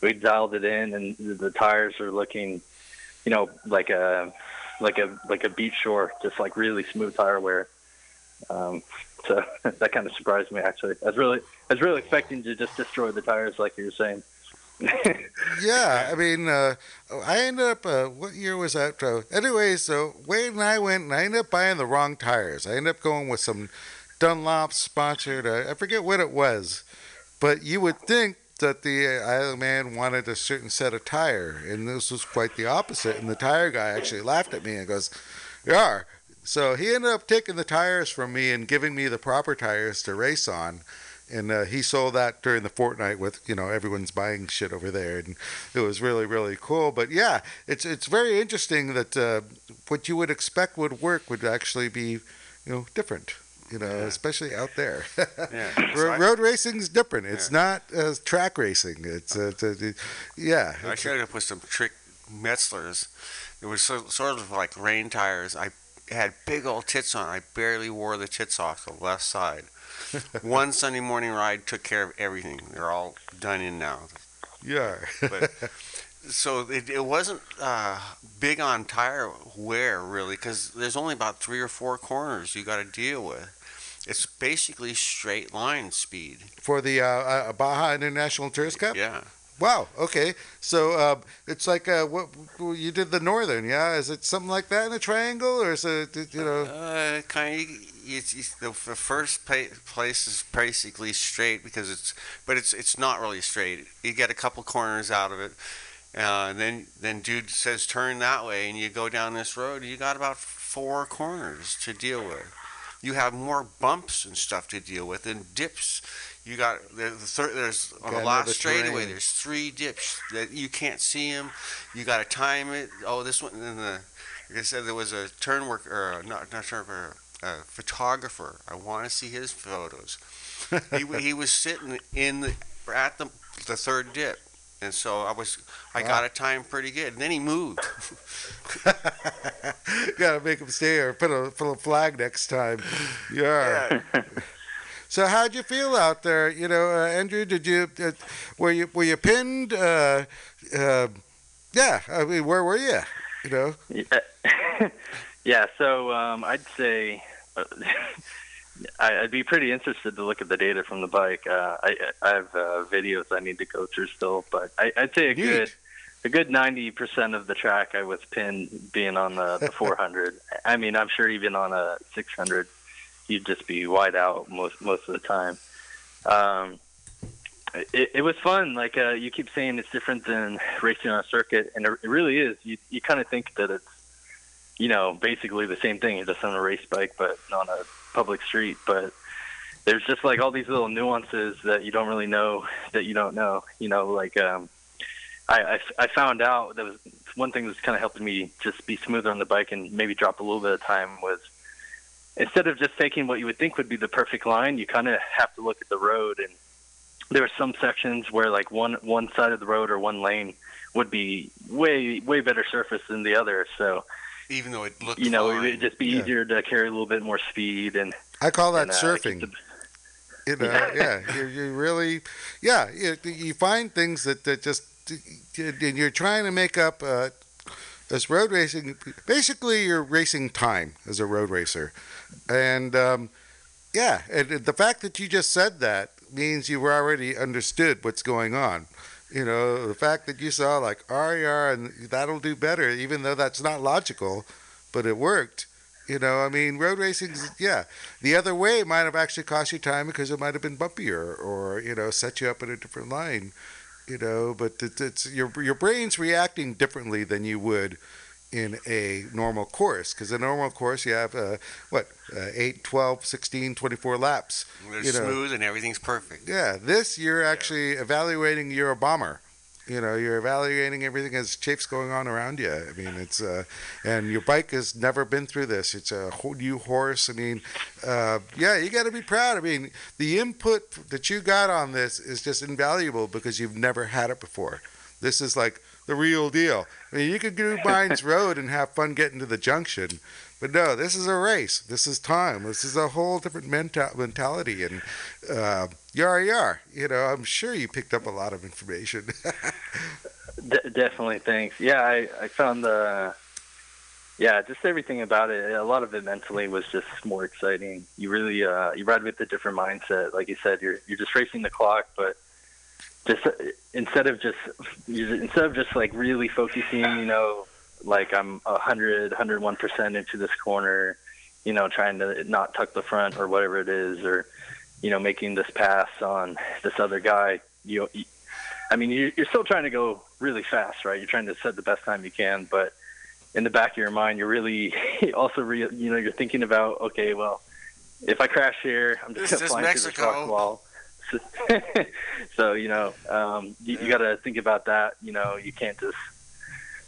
we dialed it in, and the, tires are looking, you know, like a like a like a beach shore, just like really smooth tire wear. Um, so that kind of surprised me actually. I was really I was really expecting to just destroy the tires, like you were saying. yeah, I mean, uh, I ended up. Uh, what year was that? Uh, anyway, so Wade and I went, and I ended up buying the wrong tires. I ended up going with some Dunlop sponsored. Uh, I forget what it was, but you would think that the Isle Man wanted a certain set of tire, and this was quite the opposite. And the tire guy actually laughed at me and goes, "Yeah." So he ended up taking the tires from me and giving me the proper tires to race on and uh, he sold that during the fortnight with you know everyone's buying shit over there and it was really really cool but yeah it's it's very interesting that uh, what you would expect would work would actually be you know different you know Yeah. especially out there Yeah. So Ro- I- road racing's different it's not uh, track racing it's uh, it's, uh, yeah I it's- showed up with some trick Metzlers. It was so, sort of like rain tires. I had big old tits on. I barely wore the tits off the left side. One Sunday morning ride took care of everything. They're all done in now. yeah But so it, it wasn't uh, big on tire wear really, because there's only about three or four corners you got to deal with. It's basically straight line speed. for the uh, uh, Baja International Tourist Cup Yeah. Wow. Okay. So um, it's like uh, what you did the northern, yeah? Is it something like that in a triangle, or is it you know? Uh, kind of. It's, it's the, the first place is basically straight because it's, but it's it's not really straight. You get a couple corners out of it, uh, and then then dude says turn that way, and you go down this road. You got about four corners to deal with. You have more bumps and stuff to deal with and dips. You got there's the third. There's on the last straightaway. There's three dips that you can't see them. You got to time it. Oh, this one. And the like I said, there was a turn work or not not turn worker, a photographer. I want to see his photos. he he was sitting in the at the the third dip, and so I was I got a time pretty good. And then he moved. Gotta make him stay or put a put a flag next time. Yeah. So how'd you feel out there? You know, uh, Andrew, did you uh, were you were you pinned? Uh, uh, yeah, I mean, where were you? You know, Yeah, yeah so um, I'd say uh, I- I'd be pretty interested to look at the data from the bike. Uh, I, I have uh, videos I need to go through still, but I, I'd say a Neat. good a good ninety percent of the track I was pinned being on the, the 400. I mean, I'm sure even on a 600, you'd just be wide out most most of the time. Um, it, it was fun. Like uh, you keep saying, it's different than racing on a circuit, and it it really is. You you kind of think that it's you know basically the same thing. Just on a race bike, but on a public street. But there's just like all these little nuances that you don't really know that you don't know. You know, like um, I, I I found out that was one thing that's kind of helping me just be smoother on the bike and maybe drop a little bit of time was instead of just taking what you would think would be the perfect line, you kind of have to look at the road and there are some sections where like one one side of the road or one lane would be way way better surface than the other. So Even though it looked you know fine. it would just be Yeah. easier to carry a little bit more speed and, I call that and, uh, surfing. keep the- you know, yeah, you you really, yeah, you, you find things that that just and you're trying to make up. Uh, as road racing, basically, you're racing time as a road racer, and um, yeah, and the fact that you just said that means you were already understood what's going on. You know, the fact that you saw like RER and that'll do better, even though that's not logical, but it worked. You know, I mean, road racing, yeah. The other way might have actually cost you time because it might have been bumpier or, you know, set you up in a different line. You know, but it, it's your your brain's reacting differently than you would in a normal course because a normal course you have uh, what uh, 8 12 16 24 laps They're you know. smooth and everything's perfect. yeah, this you're actually evaluating. You're a bomber. You know, you're evaluating everything as chafe's going on around you. I mean, it's uh, and your bike has never been through this. It's a whole new horse. I mean, uh, yeah, you got to be proud. I mean, the input that you got on this is just invaluable because you've never had it before. This is like the real deal. I mean, you could do Mines Road and have fun getting to the junction, but no, this is a race. This is time. This is a whole different menta- mentality, and uh, yar yar. You know, I'm sure you picked up a lot of information. De- definitely, thanks. Yeah, I, I found the yeah, just everything about it. A lot of it mentally was just more exciting. You really uh, you ride with a different mindset. Like you said, you're you're just racing the clock, but just instead of just instead of just like really focusing, you know, like I'm a hundred, hundred one percent into this corner, you know, trying to not tuck the front or whatever it is, or you know, making this pass on this other guy. You, you I mean, you- you're still trying to go really fast, right? You're trying to set the best time you can, but in the back of your mind, you're really also, re- you know, you're thinking about, okay, well, if I crash here, I'm just This to is fly into this rock wall. so you know, um, you, you got to think about that. You know, you can't just.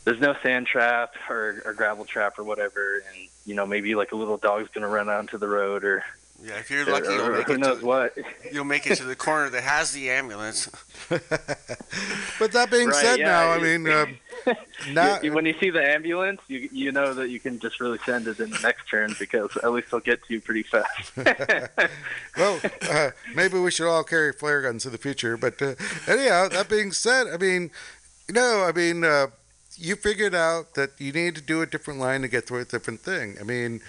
There's no sand trap or, or gravel trap or whatever, and you know maybe like a little dog's gonna run onto the road or, Yeah, if you're or, lucky, you'll make who it knows to, what. you'll make it to the corner that has the ambulance. but that being Right, said, yeah, now I mean, um, now You- when you see the ambulance, you you know that you can just really send it in the next turn because at least they'll get to you pretty fast. well, uh, maybe we should all carry flare guns in the future. But uh, anyhow, that being said, I mean, you know, I mean, uh, you figured out that you need to do a different line to get through a different thing. I mean,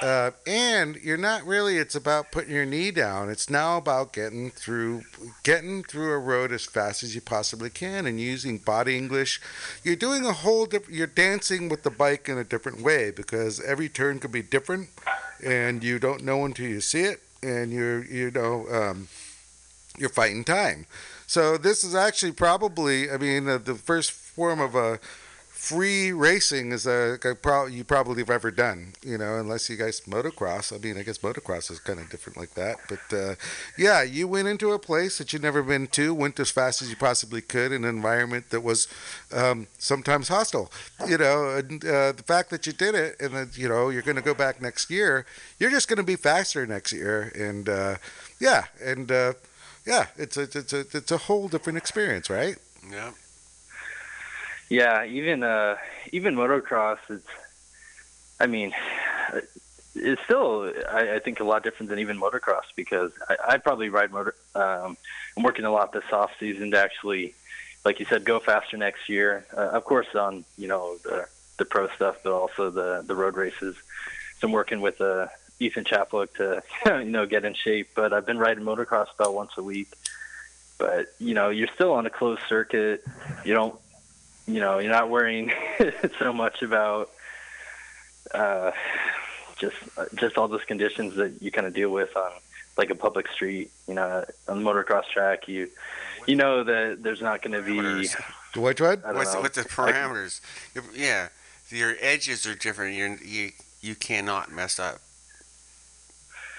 uh, and you're not really. It's about putting your knee down. It's now about getting through, getting through a road as fast as you possibly can, and using body English. You're doing a whole. You're dancing with the bike in a different way because every turn could be different, and you don't know until you see it, and you're you know um, you're fighting time. So this is actually probably. I mean, uh, the first form of a free racing is a, a pro- you probably have ever done, you know, unless you guys motocross. I mean, I guess motocross is kind of different like that. But uh, yeah, you went into a place that you'd never been to, went as fast as you possibly could in an environment that was um, sometimes hostile, you know. And uh, the fact that you did it, and that you know you're going to go back next year, you're just going to be faster next year, and uh, yeah, and uh, yeah, it's a it's a it's a whole different experience, right? Yeah. Yeah, even uh, even motocross, it's. I mean, it's still I, I think a lot different than even motocross because I, I'd probably ride motor. Um, I'm working a lot this off season to actually, like you said, go faster next year. Uh, of course, on you know the the pro stuff, but also the the road races. So I'm working with uh, Ethan Chaplook to you know get in shape. But I've been riding motocross about once a week. But you know, you're still on a closed circuit. You don't you know, you're not worrying so much about uh, just just all those conditions that you kind of deal with on like a public street. You know, on the motocross track, you you know that there's not going to be. Parameters. The white tread? I don't What's, know. what's the parameters? Your- yeah, your edges are different. You're, you you cannot mess up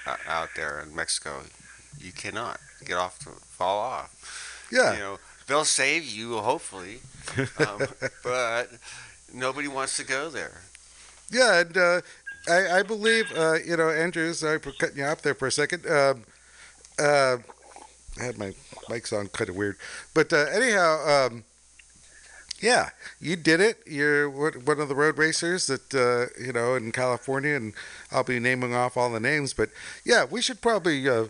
uh, out there in Mexico. You cannot get off to fall off. Yeah. You know they'll save you hopefully, um, but nobody wants to go there. Yeah, and uh, I, I believe, uh, you know, Andrew, sorry for cutting you off there for a second. Um, uh, I had my mics on kind of weird. But uh, anyhow, um, yeah, you did it. You're one one of the road racers that, uh, you know, in California, and I'll be naming off all the names. But yeah, we should probably uh,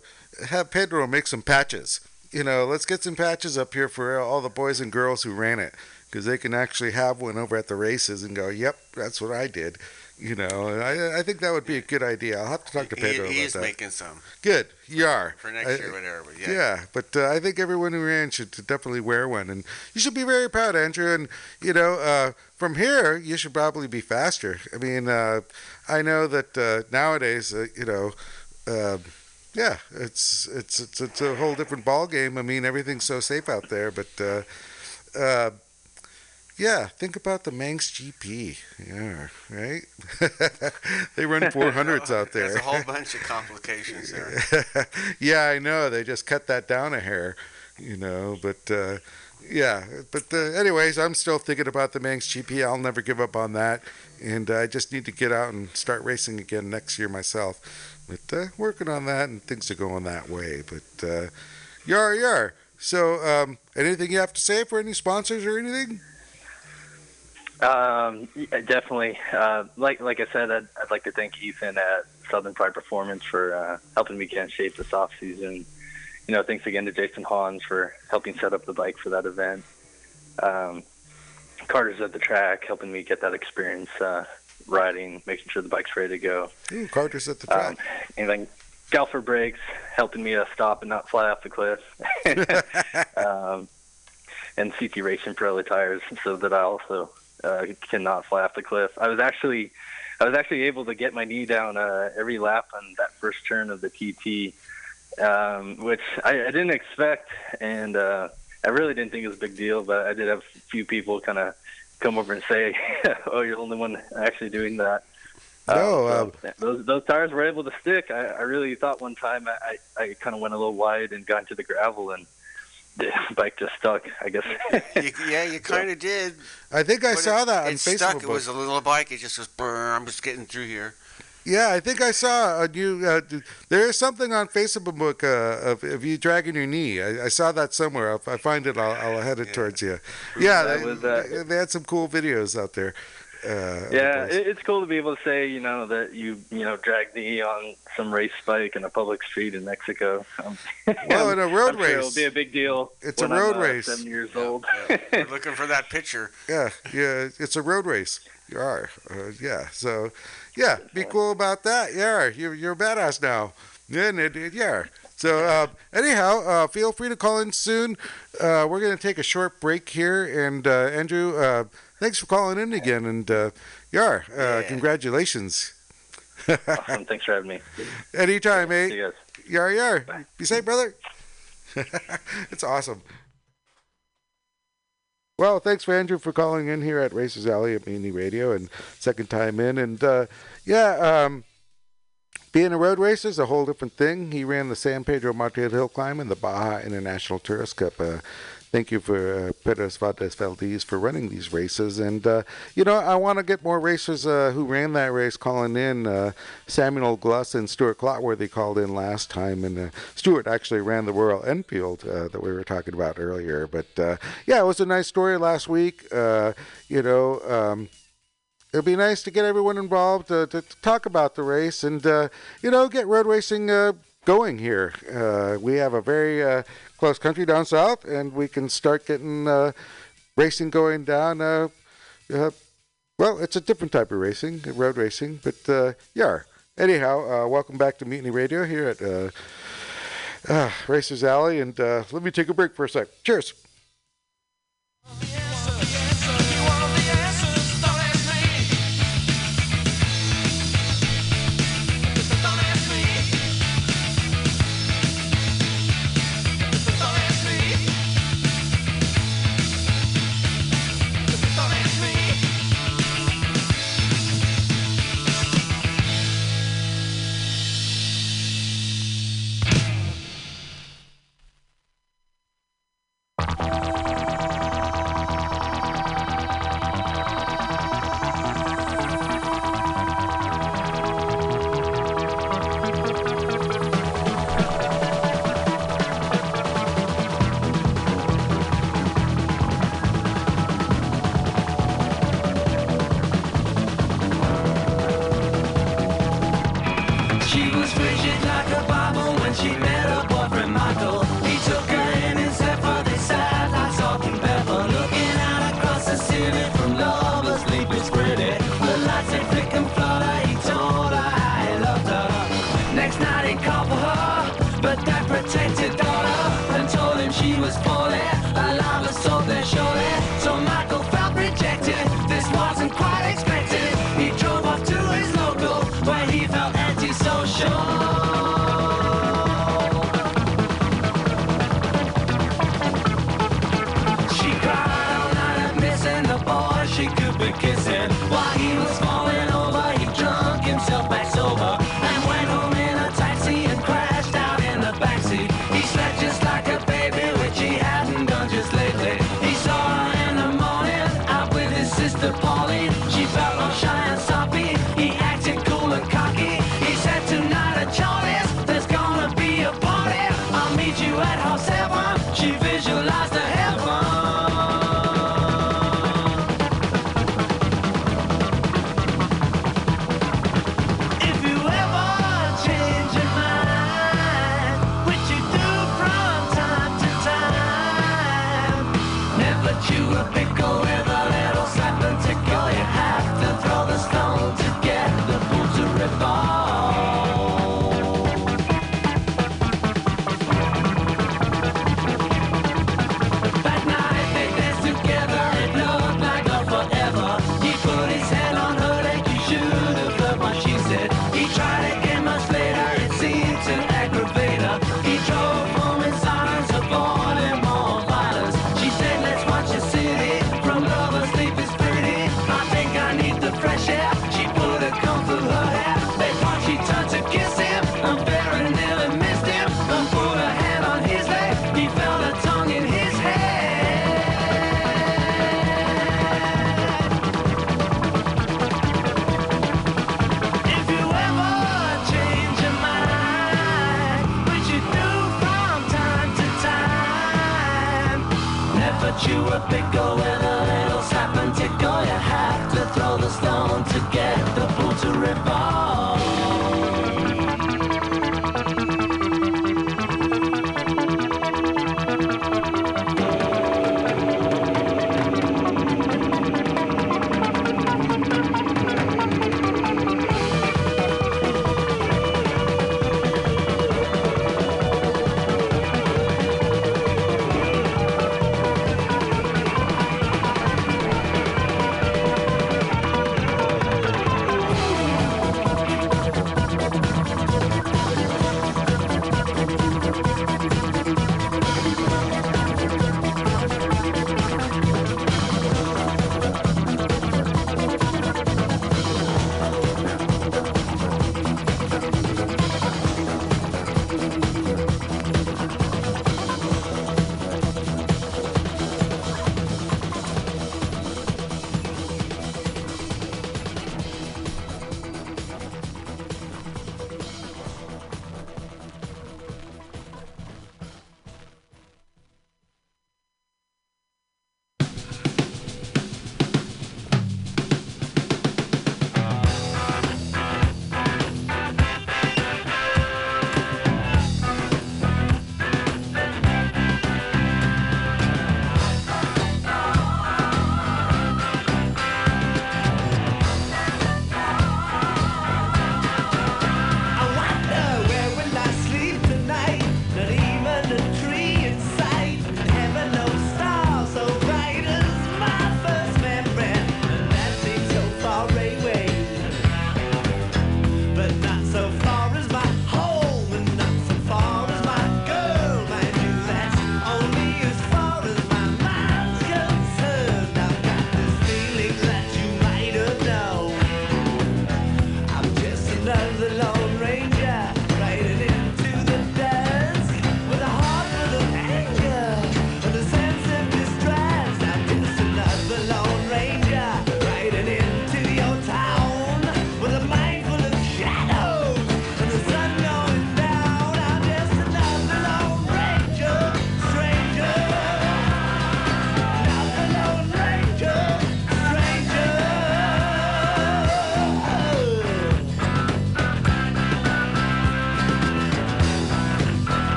have Pedro make some patches. You know, let's get some patches up here for all the boys and girls who ran it because they can actually have one over at the races and go, "Yep, that's what I did." You know, I, I think that would be a good idea. I'll have to talk to Pedro he about is that. making some Good, you are for next I- year, whatever. But yeah, yeah, but uh, I think everyone who ran should definitely wear one, and you should be very proud, Andrew. And you know, uh, from here, you should probably be faster. I mean, uh, I know that uh, nowadays, uh, you know, uh, yeah, it's, it's it's it's a whole different ball game. I mean, everything's so safe out there, but uh, uh, yeah, think about the Manx GP. Yeah, right. they run 400s out there. There's a whole bunch of complications there. yeah, I know. They just cut that down a hair, you know. But uh, yeah, but uh, anyways, I'm still thinking about the Manx GP. I'll never give up on that, and I just need to get out and start racing again next year myself. But uh, working on that, and things are going that way. But uh, yar yar. So, um, anything you have to say for any sponsors or anything? Um, yeah, definitely. Uh, like like I said, I'd, I'd like to thank Ethan at Southern Pride Performance for uh, helping me get in shape this off season. You know, thanks again to Jason Hans for helping set up the bike for that event. Um, Carter's at the track, helping me get that experience uh, riding, making sure the bike's ready to go. Ooh, Carter's at the track. Um, and then Galfer Brakes helping me uh, stop and not fly off the cliff. um, and CT Racing Pirelli tires so that I also uh, cannot fly off the cliff. I was actually I was actually able to get my knee down uh, every lap on that first turn of the TT, um, which I, I didn't expect, and uh, I really didn't think it was a big deal. But I did have a few people kind of come over and say, "Oh, you're the only one actually doing that." No, Um, so those those tires were able to stick. I, I really thought one time I, I, I kind of went a little wide and got into the gravel and the bike just stuck. I guess. You, yeah, you kind of did. I think I but saw it, that on it Facebook. Stuck. It was a little bike. It just was. I'm just getting through here. Yeah, I think I saw on you. Uh, there is something on Facebook uh, of, of you dragging your knee. I, I saw that somewhere. If I find it, I'll, I'll head it Yeah. towards you. Yeah, That they, was, uh, they had some cool videos out there. Uh, Yeah, it's cool to be able to say, you know, that you, you know, dragged me on some race bike in a public street in Mexico. Um, Well, in a road I'm sure it'll be a big deal. It's a road I'm, uh, race. Seven years Yeah, old. yeah. We're looking for that picture. yeah, yeah, it's a road race. You are, uh, yeah. So, yeah, be cool about that. Yeah, you're you're a badass now. Yeah, and it- it- yeah. So, uh, anyhow, uh, feel free to call in soon. Uh, we're going to take a short break here, and uh, Andrew, uh, thanks for calling in again, and uh, uh, Yeah. congratulations. awesome. Thanks for having me. Anytime, See mate. you guys. Yar, yar. Be safe, brother. it's awesome. Well, thanks for Andrew for calling in here at Racers Alley at Mutiny Radio and second time in. And uh, yeah, um, being a road racer is a whole different thing. He ran the San Pedro Martir Hill Climb and the Baja International Tourist Cup. Uh, thank you for uh, Pedro Valdez Valdez for running these races. And, uh, you know, I want to get more racers uh, who ran that race calling in. Uh, Samuel Gluss and Stuart Clotworthy called in last time. And uh, Stuart actually ran the Royal Enfield uh, that we were talking about earlier. But, yeah, it was a nice story last week. You know, um, it'd be nice to get everyone involved uh, to, to talk about the race and uh, you know get road racing uh, going here. We have a very close country down south, and we can start getting uh, racing going down. Uh, uh, well, it's a different type of racing, road racing, but uh, yeah. Anyhow, uh, welcome back to Mutiny Radio here at uh, Racers Alley, and let me take a break for a sec. Cheers. She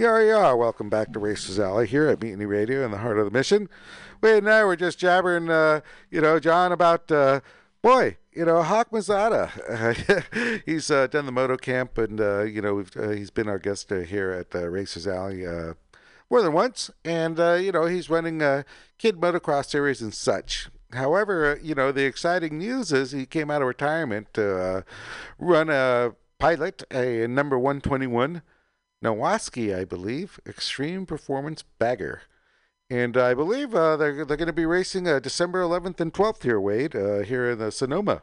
Yeah, yeah. Welcome back to Racers Alley here at Mutiny Radio in the heart of the mission. Wade and I were just jabbering, uh, you know, John about, uh, boy, you know, Hawk Mazada. he's uh, done the moto camp, and uh, you know, we've, uh, he's been our guest uh, here at Racers Alley more than once, and you know, he's running uh, kid motocross series and such. However, you know, the exciting news is he came out of retirement to run a pilot, a number 121 Nowaski, I believe, Extreme Performance Bagger. And I believe uh, they're, they're going to be racing uh, December 11th and 12th here, Wade, uh, here in the Sonoma,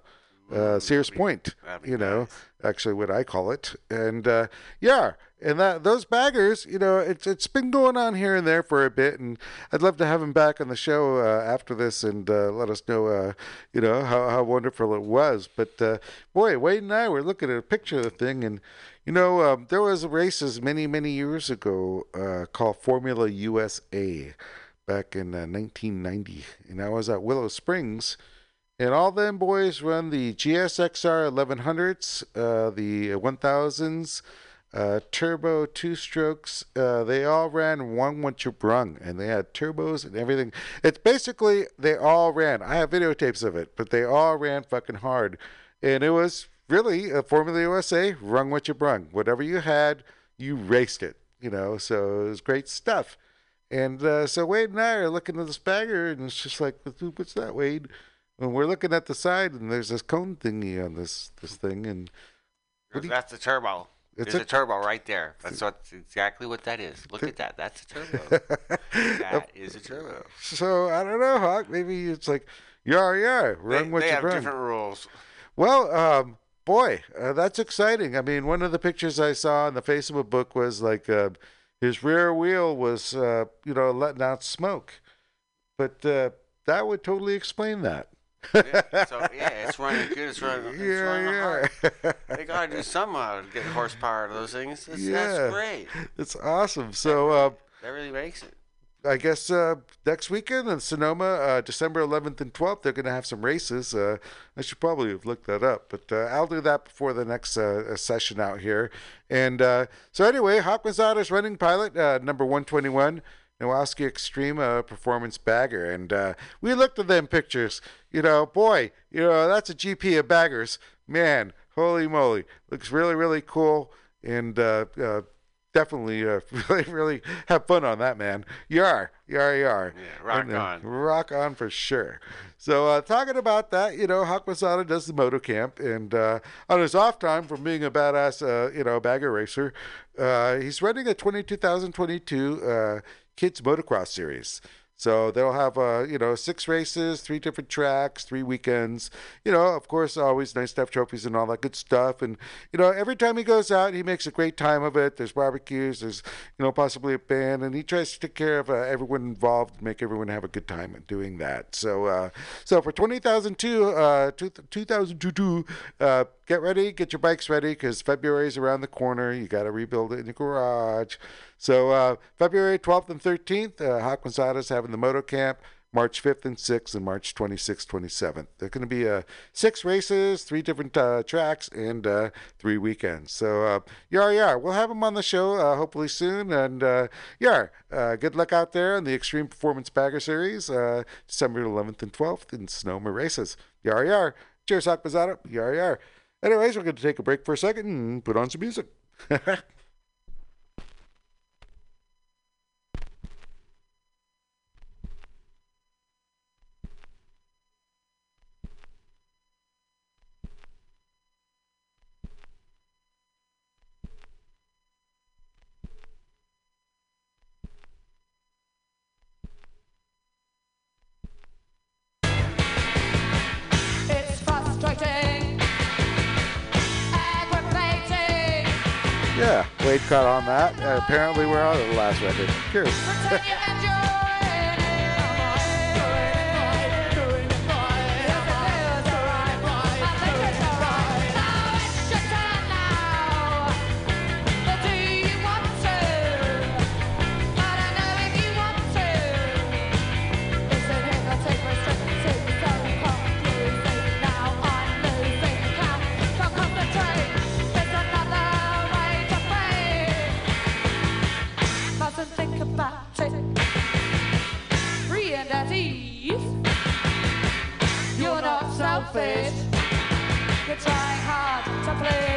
uh, Sears Point, that'd be you know, actually what I call it. And uh, yeah, and that those baggers, you know, it's it's been going on here and there for a bit, and I'd love to have him back on the show uh, after this and uh, let us know, uh, you know, how, how wonderful it was. But uh, boy, Wade and I were looking at a picture of the thing, and you know, um, there was races many many years ago uh, called Formula USA back in uh, 1990, and I was at Willow Springs. And all them boys run the GSXR 1100s, uh, the 1000s, uh, turbo two strokes. Uh, they all ran one what you brung, and they had turbos and everything. It's basically they all ran. I have videotapes of it, but they all ran fucking hard, and it was really a Formula USA rung what you brung. Whatever you had, you raced it. You know, so it was great stuff. And uh, so Wade and I are looking at this bagger, and it's just like, what's that, Wade? And we're looking at the side, and there's this cone thingy on this this thing, and What you- That's the turbo. It's There's a- a, turbo right there. That's what exactly what that is. Look at that. That's a turbo. that is a turbo. so I don't know, Hawk. Maybe it's like, yeah, yeah, They, run what you brung. they you have run. different rules. Well, um, boy, uh, that's exciting. I mean, one of the pictures I saw on the Facebook book was like uh, his rear wheel was, uh, you know, letting out smoke, but uh, that would totally explain that. Yeah, so yeah, it's running good. It's running. It's running hard. yeah, They gotta do uh, to get horsepower out of those things. That's, Yeah. that's great. it's awesome. So. Uh, That really makes it. I guess uh, next weekend in Sonoma, uh, December 11th and 12th, they're going to have some races. Uh, I should probably have looked that up, but uh, I'll do that before the next uh, session out here. And uh, so, anyway, Hawk Mazada's running pilot, uh, number 121, Nowaski Extreme uh, Performance Bagger. And uh, we looked at them pictures. You know, boy, you know, that's a GP of baggers. Man, holy moly. Looks really, really cool. And uh, uh, definitely uh, really really have fun on that man. Yar yar yar Yeah, rock And, uh, on. rock on for sure. So uh, talking about that you know Hawk Masada does the moto camp and uh, on his off time from being a badass uh, you know bagger racer uh, he's running a 2022 uh, kids motocross series so they'll have, uh, you know, six races, three different tracks, three weekends. You know, of course, always nice to have trophies and all that good stuff. And you know, every time he goes out, he makes a great time of it. There's barbecues, there's you know possibly a band, and he tries to take care of uh, everyone involved, make everyone have a good time in doing that. So, uh, so for 2002, uh, two- 2022, uh, get ready, get your bikes ready, because February's around the corner. You got to rebuild it in your garage. So uh, February 12th and 13th, uh, Mazada's having the moto camp. March 5th and 6th, and March 26th, 27th. There are going to be uh, six races, three different uh, tracks, and uh, three weekends. So, uh, Yar Yar, we'll have him on the show uh, hopefully soon. And uh, Yar, uh, good luck out there in the Extreme Performance Bagger Series, uh, December 11th and 12th in Sonoma Races. Yar Yar. Cheers, Hawk Mazada. Yar Yar. Anyways, we're going to take a break for a second and put on some music. yeah, Wade caught on that. Uh, apparently, we're out of the last record. Cheers. You're trying hard to please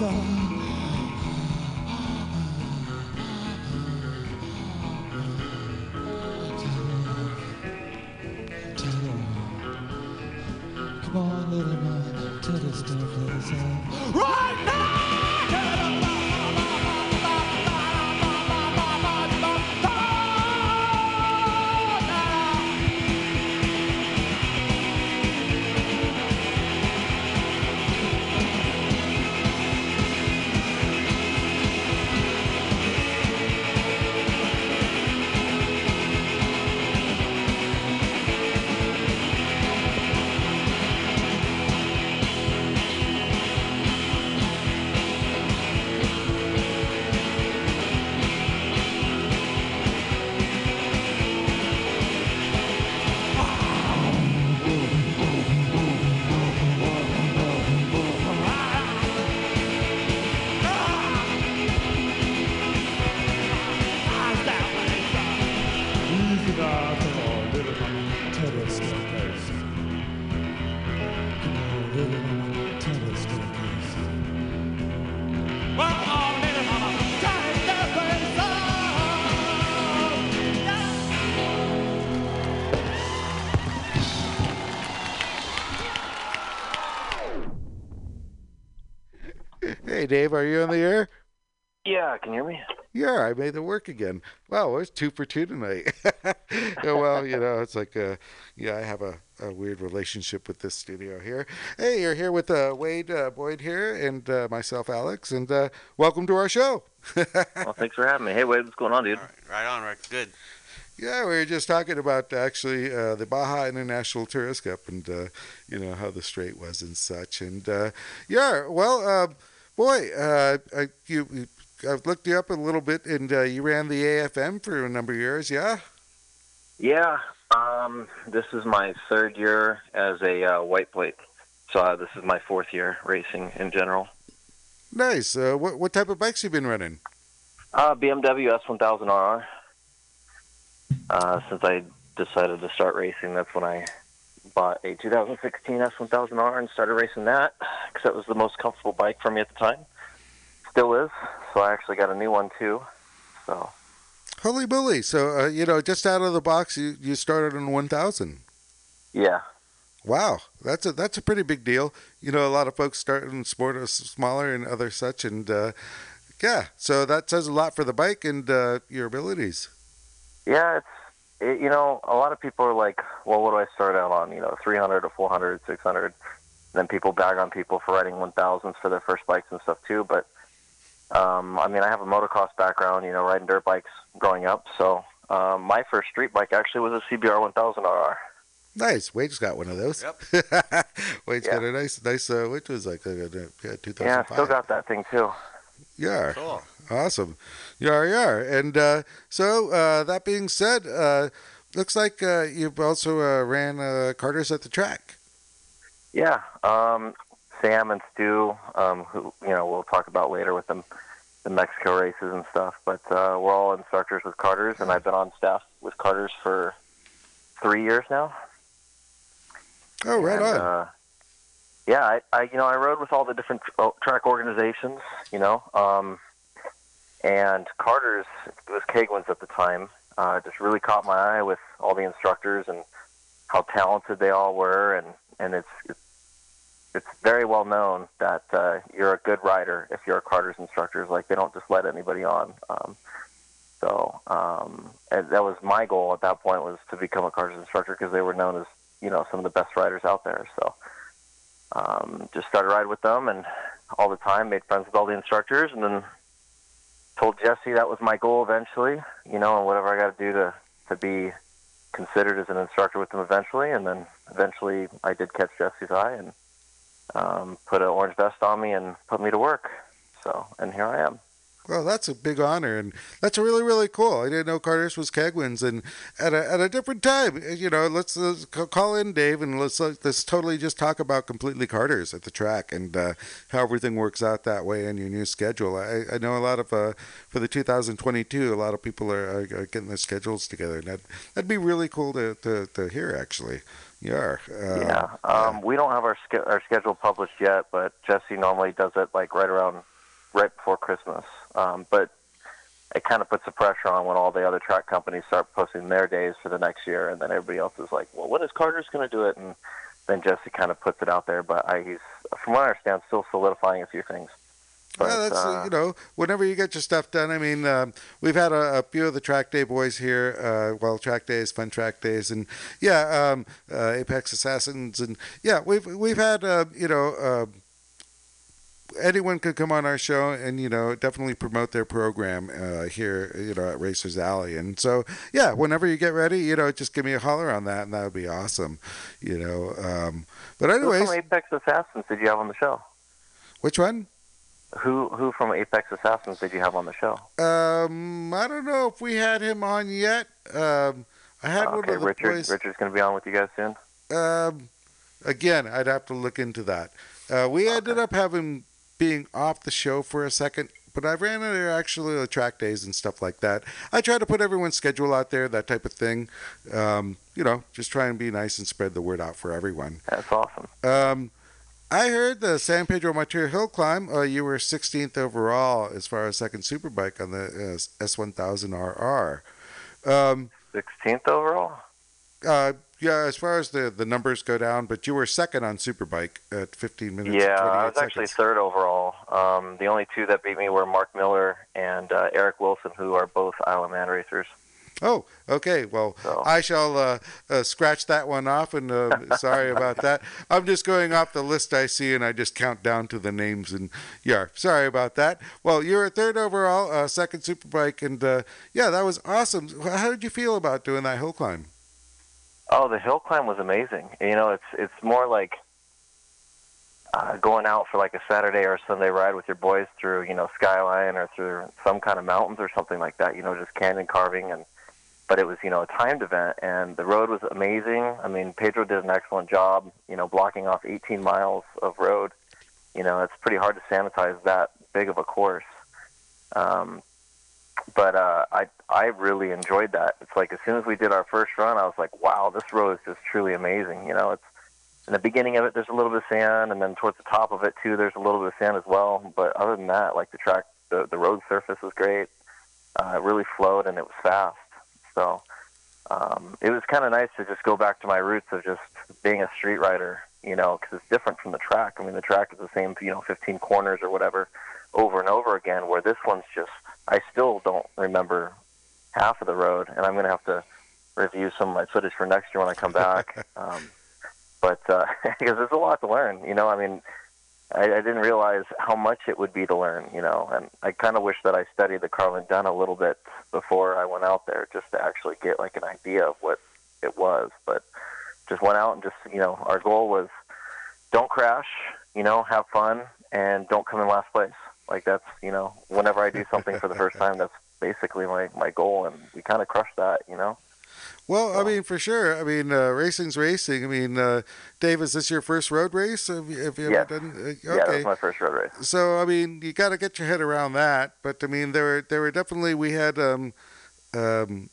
damn Dave, are you on the air? Yeah, can you hear me? Yeah, I made it work again. Wow, it's two for two tonight. well, you know, it's like, uh, yeah, I have a, a weird relationship with this studio here. Hey, you're here with uh, Wade uh, Boyd here and uh, myself, Alex, and uh, welcome to our show. Well, thanks for having me. Hey, Wade, what's going on, dude? All right, right on, Rick. Good. Yeah, we were just talking about actually uh, the Baja International Tourist Cup and uh, you know how the straight was and such. And uh, yeah, well, uh, boy, uh, I, you, I've looked you up a little bit, and uh, you ran the AFM for a number of years. Yeah. Yeah, um, this is my third year as a uh, white plate. So uh, this is my fourth year racing in general. Nice. Uh, what what type of bikes you been running? Uh, BMW S1000RR. Uh, since I decided to start racing, that's when I bought a 2016 S1000R and started racing that because that was the most comfortable bike for me at the time. Still is. So I actually got a new one too. So Holy moly! So uh, you know, just out of the box, you, you started on one thousand. yeah, Wow, that's a that's a pretty big deal. You know, a lot of folks start in sport are s- smaller and other such, and uh, yeah, so that says a lot for the bike and uh, your abilities. Yeah, it's it, you know a lot of people are like, well, what do I start out on? You know, 300 or 400, 600. Then people bag on people for riding 1000s for their first bikes and stuff too. But um, I mean, I have a motocross background, you know, riding dirt bikes growing up. So um, my first street bike actually was a CBR 1000 RR. Nice. Wade's got one of those. Yep. Wade's Yeah. got a nice, nice. Uh, which was like a, a, yeah, 2005. Yeah, I still got that thing too. Yeah, Cool. Awesome. Yeah, yeah. And uh, so uh, that being said, uh, looks like uh, you've also uh, ran uh, Carter's at the track. Yeah, um, Sam and Stu, um, who you know we'll talk about later with them, the Mexico races and stuff. But uh, we're all instructors with Carter's, and I've been on staff with Carter's for three years now. Oh, right And, on. Uh, yeah, I, I you know I rode with all the different tr- track organizations, you know, um, and Carter's was Keigwin's at the time. Uh, just really caught my eye with all the instructors and how talented they all were, and and it's it's, it's very well known that uh, you're a good rider if you're a Carter's instructor. Like they don't just let anybody on. Um, so um, and that was my goal at that point was to become a Carter's instructor because they were known as you know some of the best riders out there. So um, just started riding with them and all the time made friends with all the instructors and then told Jesse that was my goal eventually. You know, and whatever I got to do to to be considered as an instructor with them eventually. And then eventually I did catch Jesse's eye and um, put an orange vest on me and put me to work. So and here I am. Well, that's a big honor, and that's really, really cool. I didn't know Carter's was Keigwin's, and at a, at a different time, you know, let's, let's call in Dave and let's let's totally just talk about completely Carter's at the track and uh, how everything works out that way in your new schedule. I, I know a lot of uh, for the 2022, a lot of people are, are, getting their schedules together, and that that'd be really cool to, to, to hear actually. Yeah. Uh, yeah. Um, we don't have our our schedule published yet, but Jesse normally does it like right around right before Christmas. Um, but it kind of puts the pressure on when all the other track companies start posting their days for the next year, and then everybody else is like, "Well, when is Carter's going to do it?" And then Jesse kind of puts it out there. But I, he's, from what I understand, still solidifying a few things. But, well, that's uh, you know, whenever you get your stuff done. I mean, um, we've had a, a few of the track day boys here. Uh, well, track days, fun track days, and yeah, um, uh, Apex Assassins, and yeah, we've we've had uh, you know. Anyone could come on our show and you know definitely promote their program uh, here you know at Racers Alley and so yeah whenever you get ready you know just give me a holler on that and that would be awesome you know um, but who anyways from Apex Assassins did you have on the show? which one Who who from Apex Assassins did you have on the show? Um, I don't know if we had him on yet. Um, I had one okay, of the Richard. boys. Richard's going to be on with you guys soon. Um, again, I'd have to look into that. Uh, we ended up having being off the show for a second, but I ran into actually the track days and stuff like that. I try to put everyone's schedule out there, that type of thing. Um, you know, just try and be nice and spread the word out for everyone. That's awesome. Um, I heard the San Pedro Martir Hill climb. Uh, you were 16th overall as far as second superbike on the uh, S1000RR. Um, 16th overall. uh, yeah, as far as the, the numbers go down, but you were second on Superbike at 15 minutes. Yeah, I was actually seconds. third overall. Um, the only two that beat me were Mark Miller and uh, Eric Wilson, who are both Isle of Man racers. Oh, okay. Well, So- I shall uh, uh, scratch that one off, and uh, sorry about that. I'm just going off the list I see, and I just count down to the names. And yeah, sorry about that. Well, you're a third overall, uh, second Superbike, and uh, yeah, that was awesome. How did you feel about doing that hill climb? Oh, the hill climb was amazing. You know, it's it's more like uh, going out for like a Saturday or Sunday ride with your boys through, you know, Skyline or through some kind of mountains or something like that. You know, just canyon carving and. But it was, you know, a timed event, and the road was amazing. I mean, Pedro did an excellent job, you know, blocking off 18 miles of road. You know, it's pretty hard to sanitize that big of a course. Um, but uh, I I really enjoyed that. It's like as soon as we did our first run, I was like, wow, this road is just truly amazing. You know, it's in the beginning of it, there's a little bit of sand, and then towards the top of it too, there's a little bit of sand as well. But other than that, like the track, the the road surface was great. Uh, it really flowed and it was fast. So um, it was kind of nice to just go back to my roots of just being a street rider. You know, because it's different from the track. I mean, the track is the same, you know, 15 corners or whatever, over and over again. Where this one's just, I still don't remember half of the road, and I'm going to have to review some of my footage for next year when I come back. um, but uh, because there's a lot to learn, you know. I mean, I, I didn't realize how much it would be to learn, you know. And I kind of wish that I studied the Carlin Dunn a little bit before I went out there, just to actually get like an idea of what it was. But just went out and just, you know, our goal was don't crash, you know, have fun, and don't come in last place. Like that's, you know, whenever I do something for the first time, that's basically my my goal, and we kind of crushed that, you know. Well, I mean, for sure. I mean, uh, racing's racing. I mean, uh, Dave, is this your first road race? Have you, have you Yes. ever done? Uh, Yeah, that okay. was my first road race. so I mean, you got to get your head around that. But I mean, there were there were definitely we had um, um,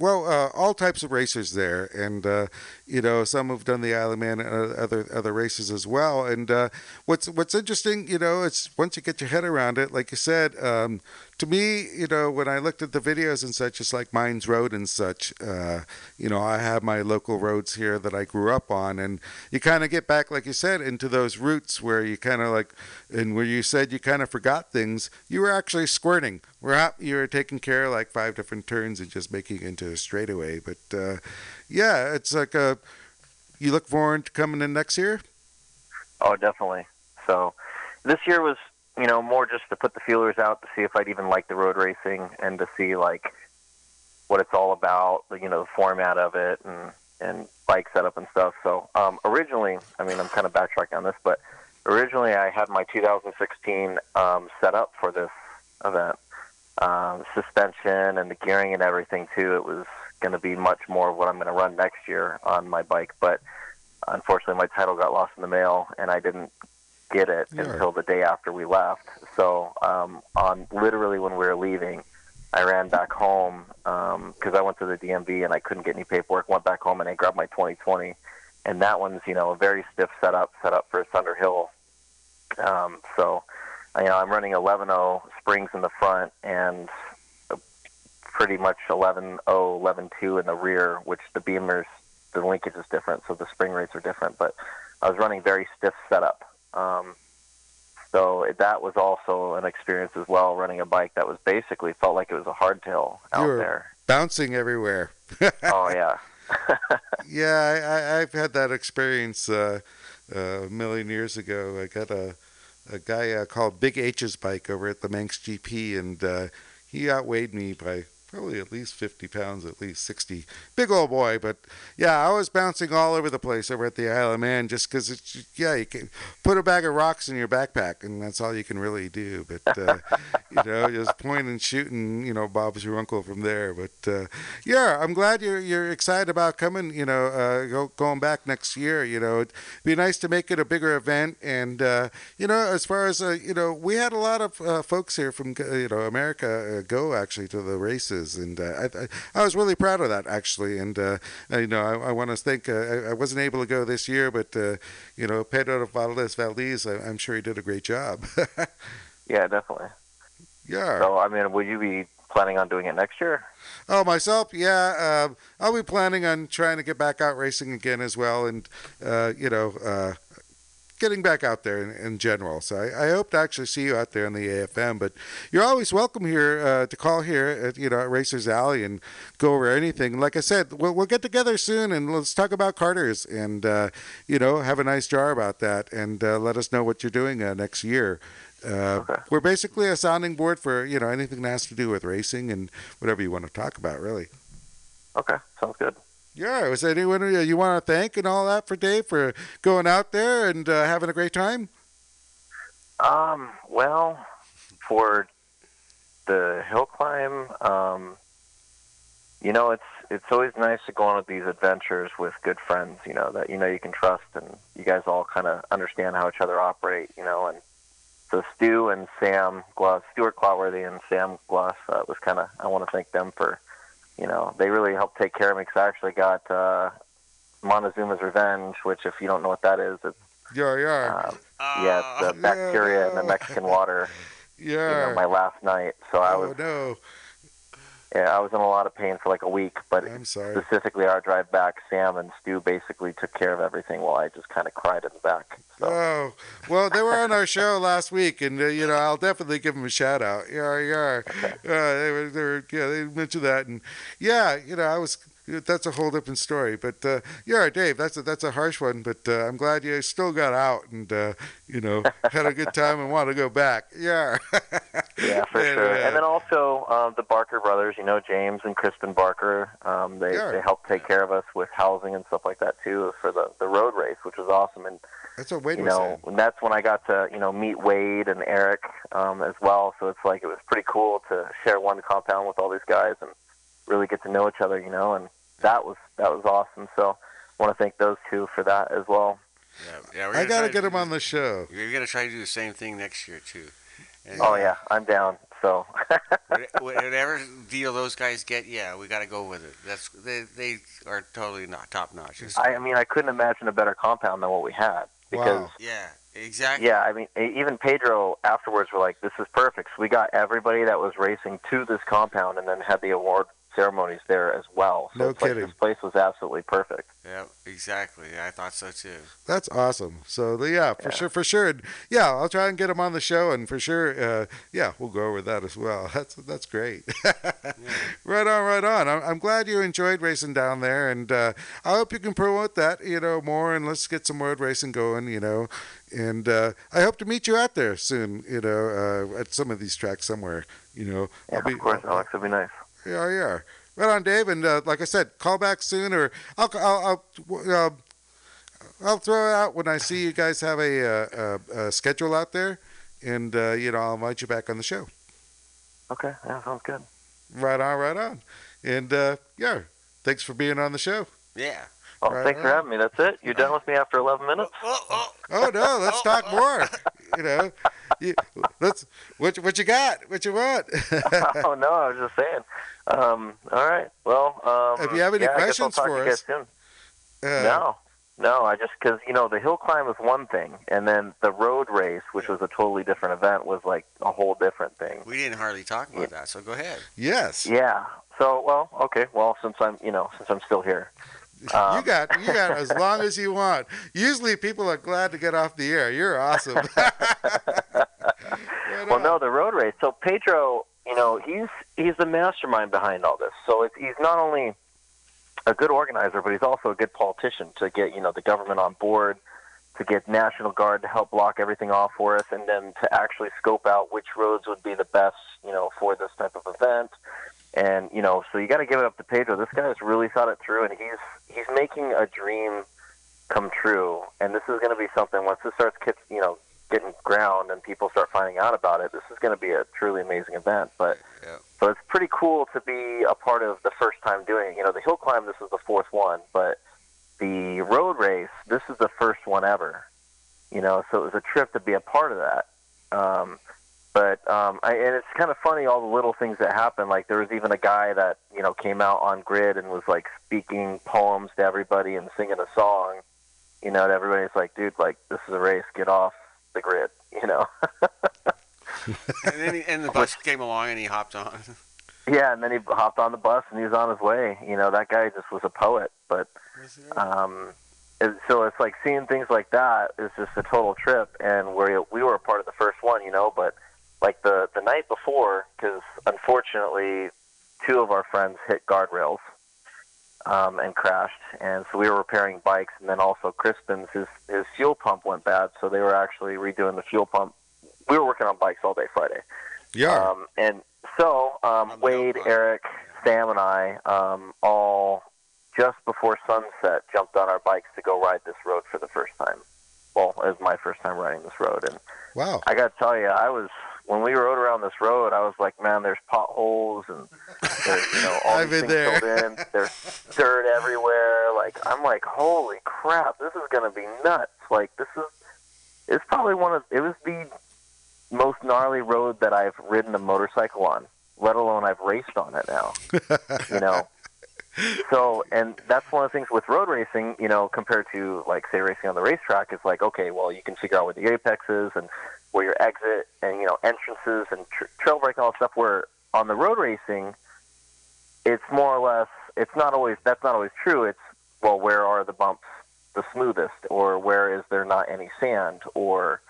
well, uh, all types of racers there, and uh, you know, some have done the Isle of Man and uh, other other races as well. And uh, what's what's interesting, you know, it's once you get your head around it, like you said, um, to me, you know, when I looked at the videos and such, it's like Mines Road and such. Uh, you know, I have my local roads here that I grew up on, and you kind of get back, like you said, into those roots where you kind of like, and where you said you kind of forgot things. You were actually squirting. You were taking care of like five different turns and just making it into a straightaway. But uh, yeah, it's like a. You look forward to coming in next year. Oh, definitely. So this year was, you know, more just to put the feelers out to see if I'd even like the road racing and to see like what it's all about, you know, the format of it and and bike setup and stuff. So um, originally, I mean, I'm kind of backtracking on this, but originally I had my 2016 um, set up for this event, um, suspension and the gearing and everything too. It was going to be much more of what I'm going to run next year on my bike, but unfortunately my title got lost in the mail and I didn't get it Yeah. until the day after we left. So um, on literally when we were leaving, I ran back home because I went to the DMV and I couldn't get any paperwork. Went back home and I grabbed my 2020, and that one's you know a very stiff setup, set up for Thunderhill. Um, so you know I'm running 11.0 springs in the front and pretty much 11.0, 11.2 in the rear, which the Beamers the linkage is different, so the spring rates are different. But I was running very stiff setup. Um, so that was also an experience as well, running a bike that was basically felt like it was a hardtail out You were- there. Bouncing everywhere. oh yeah, Yeah, I, I, I've had that experience uh, uh, a million years ago. I got a a guy uh, called Big H's bike over at the Manx GP, and uh, he outweighed me by probably at least 50 pounds, at least 60. Big old boy, but yeah, I was bouncing all over the place over at the Isle of Man just because it's, yeah, you can put a bag of rocks in your backpack, and that's all you can really do. But, uh, you know, just point and shoot, and, you know, Bob's your uncle from there. But, uh, yeah, I'm glad you're, you're excited about coming, you know, uh, go, going back next year. You know, it'd be nice to make it a bigger event. And, uh, you know, as far as, uh, you know, we had a lot of uh, folks here from, you know, America uh, go actually to the races. And uh, I, I, I was really proud of that, actually. And, uh, uh, you know, I, I want to thank, uh, I, I wasn't able to go this year, but, uh, you know, Pedro Valdez Valdez, I, I'm sure he did a great job. yeah, definitely. yeah. So I mean, will you be planning on doing it next year? Oh, myself, yeah. Um, I'll be planning on trying to get back out racing again as well, and uh, you know, uh, getting back out there in, in general. So I, I hope to actually see you out there in the AFM. But you're always welcome here uh, to call here at you know at Racers Alley and go over anything. Like I said, we'll, we'll get together soon and let's talk about Carter's and uh, you know have a nice jar about that and uh, let us know what you're doing uh, next year. Uh, Okay. We're basically a sounding board for you know anything that has to do with racing and whatever you want to talk about, really. Okay, sounds good. Yeah, was anyone you want to thank and all that for Dave for going out there and uh, having a great time? Um, well, for the hill climb, um, you know, it's it's always nice to go on with these adventures with good friends, you know, that you know you can trust and you guys all kind of understand how each other operate, you know, and so Stu and Sam Gloss, Stuart Clotworthy and Sam Gloss uh, was kind of I want to thank them for, you know, they really helped take care of me because I actually got uh, Montezuma's Revenge, which if you don't know what that is, it's Yeah, yeah, uh, yeah, it's the bacteria in the Mexican water. You yeah. know, my last night. So I oh was, no, yeah, I was in a lot of pain for like a week. But specifically, our drive back, Sam and Stu basically took care of everything while I just kind of cried in the back. So Oh, well, they were on our show last week, and uh, you know I'll definitely give them a shout out. Yeah, yeah. Uh, they were, they were, yeah, they mentioned that, and yeah, you know I was. That's a whole different story, but uh, yeah, Dave, that's a, that's a harsh one. But uh, I'm glad you still got out and uh, you know had a good time and want to go back. Yeah, yeah, for And, sure. uh, And then also um, the Barker brothers, you know, James and Kristen Barker. Um, they Yeah. they helped take care of us with housing and stuff like that too for the the road race, which was awesome. And that's what Wade you was know, saying. and that's when I got to you know meet Wade and Eric um, as well. So it's like it was pretty cool to share one compound with all these guys and really get to know each other. You know, and that was that was awesome. So I want to thank those two for that as well. Yeah, yeah, we're I gonna gotta get to him on the show. We're gonna try to do the same thing next year too. And, Oh uh, yeah, I'm down. So Whatever deal those guys get, yeah, we got to go with it. That's they they are totally not top notch. I, I mean, I couldn't imagine a better compound than what we had because. Wow. yeah, exactly. Yeah, I mean, e- even Pedro afterwards were like, "This is perfect." So we got everybody that was racing to this compound, and then had the award ceremonies there as well. So No it's like kidding. this place was absolutely perfect. Yeah, exactly. I thought so too. That's awesome. So the, yeah, for Yeah. sure, for sure. And, Yeah, I'll try and get him on the show, and for sure, uh, yeah, we'll go over that as well. That's that's great. right on, right on. I'm, I'm glad you enjoyed racing down there, and uh, I hope you can promote that, you know, more, and let's get some road racing going, you know. And uh, I hope to meet you out there soon, you know, uh, at some of these tracks somewhere, you know. Yeah, of course, Alex, it'd be nice. Yeah, yeah. Right on, Dave. And uh, like I said, call back soon, or I'll I'll I'll, uh, I'll throw it out when I see you guys have a, uh, a, a schedule out there, and uh, you know I'll invite you back on the show. Okay, yeah, sounds good. Right on, right on. And uh, yeah, thanks for being on the show. Yeah. Well, Right thanks for having me. That's it. You're done with me after 11 minutes. Oh, oh. Oh no, let's talk more. You know, you, let's what you- what you got? What you want? oh no, I was just saying. Um, all right. Well, um, If you have any yeah, I guess I'll questions talk for to us, soon. Uh, No, no. I just because you know the hill climb was one thing, and then the road race, which was a totally different event, was like a whole different thing. We didn't hardly talk about that, so go ahead. Yes. Yeah. So, well, okay. Well, since I'm, you know, since I'm still here, you um, got you got as long as you want. Usually people are glad to get off the air. You're awesome. Right Well, no, the road race. So Pedro, you know, he's he's the mastermind behind all this. So he's not only a good organizer, but he's also a good politician to get you know the government on board, to get National Guard to help block everything off for us, and then to actually scope out which roads would be the best, you know, for this type of event. And you know, so you got to give it up to Pedro. This guy has really thought it through, and he's he's making a dream come true. And this is going to be something once this starts, you know, getting ground and people start finding out about it. This is going to be a truly amazing event. But Yeah. so it's pretty cool to be a part of the first time doing it. You know, the hill climb. This is the fourth one, but the road race. This is the first one ever. You know, so it was a trip to be a part of that. Um, but um, I, and it's kind of funny all the little things that happen. Like there was even a guy that you know came out on grid and was like speaking poems to everybody and singing a song. You know, to everybody's like, dude, like this is a race. Get off the grid. You know. And then he, and the bus came along and he hopped on. Yeah, and then he hopped on the bus and he was on his way. You know, that guy just was a poet. But um, it, so it's like seeing things like that is just a total trip. And we we were a part of the first one, you know. But like the the night before, because unfortunately, two of our friends hit guardrails um, and crashed, and so we were repairing bikes. And then also Crispin's his his fuel pump went bad, so they were actually redoing the fuel pump. We were working on bikes all day Friday. Yeah. Um, and so um, Wade, Eric, Sam, and I um, all just before sunset jumped on our bikes to go ride this road for the first time. Well, it was my first time riding this road, and wow. I got to tell you, I was when we rode around this road, I was like, man, there's potholes and there's you know all I've these things there. filled in. There's dirt everywhere. Like I'm like, holy crap, this is gonna be nuts. Like this is it's probably one of it was the most gnarly road that I've ridden a motorcycle on, let alone I've raced on it now. you know. So, and that's one of the things with road racing, you know, compared to like say racing on the racetrack, is like okay, well, you can figure out where the apex is and where your exit and you know entrances and tr- trail break and all that stuff. Where on the road racing, it's more or less, it's not always that's not always true. It's well, where are the bumps the smoothest, or where is there not any sand, or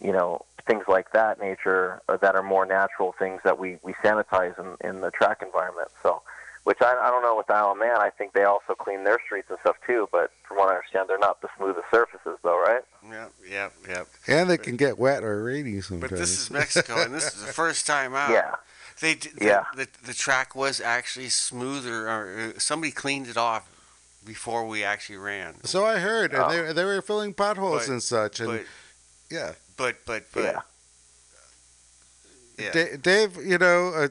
you know things like that nature uh, that are more natural things that we we sanitize in, in the track environment. So, which I, I don't know with Isle of Man. I think they also clean their streets and stuff too. But from what I understand, they're not the smoothest surfaces, though, right? Yeah, yeah, yeah. And they can get wet or rainy sometimes. But this is Mexico, and this is the first time out. Yeah. They d- the, Yeah. the, the track was actually smoother, or uh, somebody cleaned it off before we actually ran. so I heard, and Oh. they they were filling potholes But- and such, and But yeah. but but but Yeah. yeah. Da- Dave, you know, uh,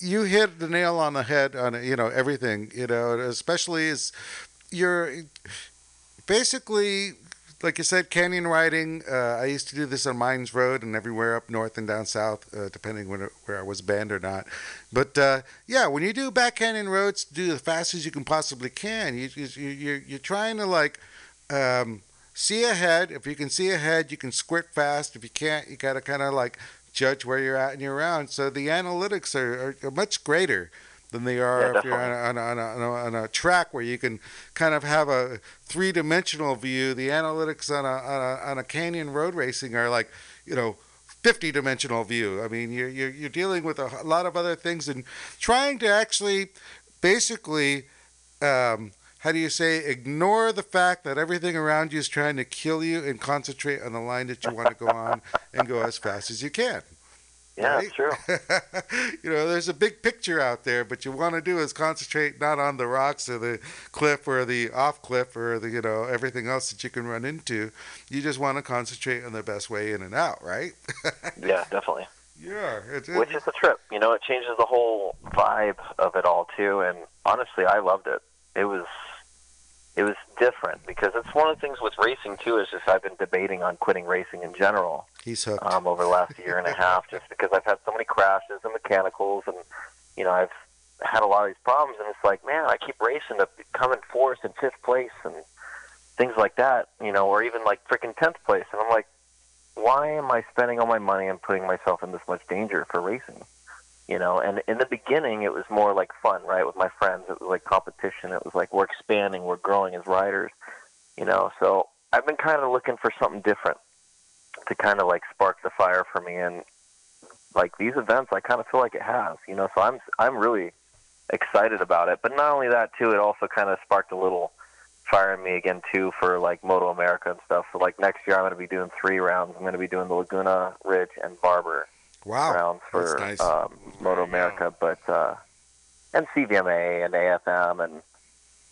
you hit the nail on the head on you know everything. You know, especially as you're basically like you said, canyon riding. Uh, I used to do this on Mines Road and everywhere up north and down south, uh, depending when, where I was banned or not. But uh, yeah, when you do back canyon roads, do the fastest as you can possibly can. You, you, you're you're trying to like. Um, see ahead. If you can see ahead, you can squirt fast. If you can't, you got to kind of like judge where you're at in your round. So the analytics are, are, much greater than they are Yeah, if you're on a, on, a, on, a, on, a, on a track where you can kind of have a three dimensional view. The analytics on a, on a on a canyon road racing are like you know. 50 dimensional view. I mean, you're, you're, you're dealing with a lot of other things and trying to actually basically um, how do you say ignore the fact that everything around you is trying to kill you and concentrate on the line that you want to go on and go as fast as you can Yeah, Right? true. you know there's a big picture out there but you want to do is concentrate not on the rocks or the cliff or the off cliff or the you know everything else that you can run into you just want to concentrate on the best way in and out right Yeah, definitely. yeah it's, Which is a trip. You know, it changes the whole vibe of it all too. And honestly, I loved it. It was it was different because it's one of the things with racing too. Is just I've been debating on quitting racing in general he's hooked um, over the last year and a half, just because I've had so many crashes and mechanicals, and you know I've had a lot of these problems. And it's like, man, I keep racing to come in fourth and fifth place and things like that, you know, or even like freaking tenth place. And I'm like, why am I spending all my money and putting myself in this much danger for racing? You know, and in the beginning, it was more like fun, right? With my friends, it was like competition. It was like we're expanding, we're growing as riders, you know. So I've been kind of looking for something different to kind of like spark the fire for me. And like these events, I kind of feel like it has, you know. So I'm I'm really excited about it. But not only that, too, it also kind of sparked a little fire in me again too for like Moto America and stuff. So like next year, I'm going to be doing three rounds. I'm going to be doing the Laguna Ridge and Barber wow rounds for nice. um, Moto America, but uh, and CVMA and AFM and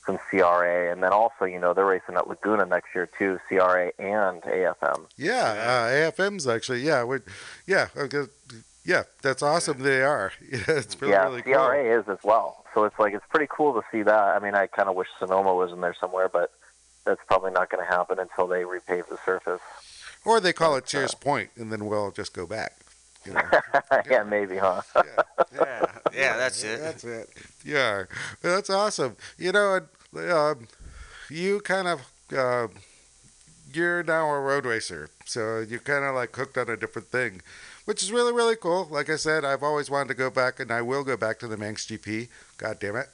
some CRA, and then also you know they're racing at Laguna next year too, CRA and AFM. Yeah, uh, AFM's actually yeah, we yeah, okay, yeah, that's awesome. They are. Yeah, it's really yeah, really cool. CRA is as well. So it's like it's pretty cool to see that. I mean, I kind of wish Sonoma was in there somewhere, but that's probably not going to happen until they repave the surface. Or they call it Sears Point, and then we'll just go back. You know? yeah, maybe, huh? yeah, Yeah, yeah, that's it. That's it. Yeah, Well, that's awesome. You know, um, you kind of uh, you're now a road racer, so you're kind of like hooked on a different thing, which is really really cool. Like I said, I've always wanted to go back, and I will go back to the Manx GP. God damn it!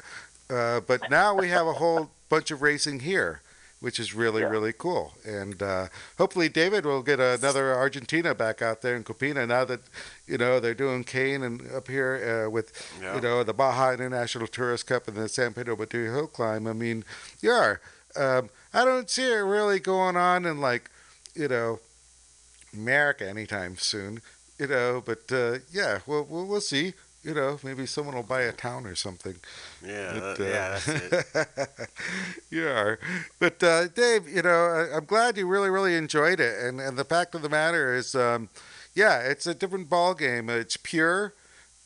Uh, but now we have a whole bunch of racing here, which is really Yeah. really cool. And uh, hopefully David will get another Argentina back out there in Copina now that you know they're doing Kane and up here uh, with Yeah. you know the Baja International Tourist Cup and the San Pedro Martir Hill Climb. I mean, yeah, um, I don't see it really going on in like you know America anytime soon. You know, but uh, yeah, we'll, we'll we'll see. You know, maybe someone will buy a town or something. Yeah, But, that- yeah, that's it. you are. But uh, Dave, you know, I, I'm glad you really, really enjoyed it. And and the fact of the matter is, um, yeah, it's a different ball game. It's pure.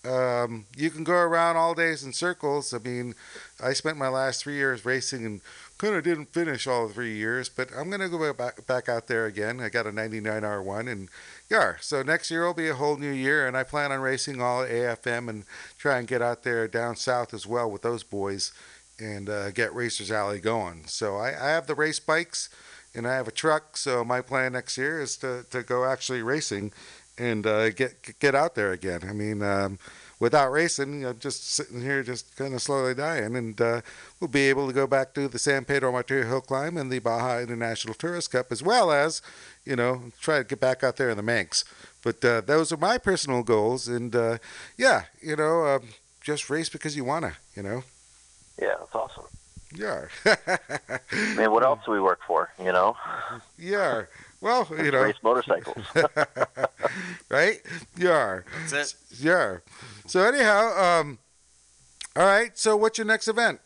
Um, you can go around all days in circles. I mean, I spent my last three years racing and kind of didn't finish all three years, but I'm gonna go back back out there again. I got a 99 R1 and. Yeah, so next year will be a whole new year, and I plan on racing all AFM and try and get out there down south as well with those boys and uh, get Racers Alley going. So I, I have the race bikes and I have a truck. So my plan next year is to, to go actually racing and uh, get get out there again. I mean, um, without racing, I'm just sitting here just kind of slowly dying. And uh, we'll be able to go back to the San Pedro Martir Hill Climb and the Baja International Tourist Cup as well as, you know, try to get back out there in the Manx. But uh, those are my personal goals. And uh, yeah, you know, um, just race because you want to, you know. Yeah, that's awesome. Yeah. I mean, what else do we work for? You know, yeah. Well, you know, race motorcycles. right? Yeah. That's it. Yeah. So anyhow, um, all right. So what's your next event?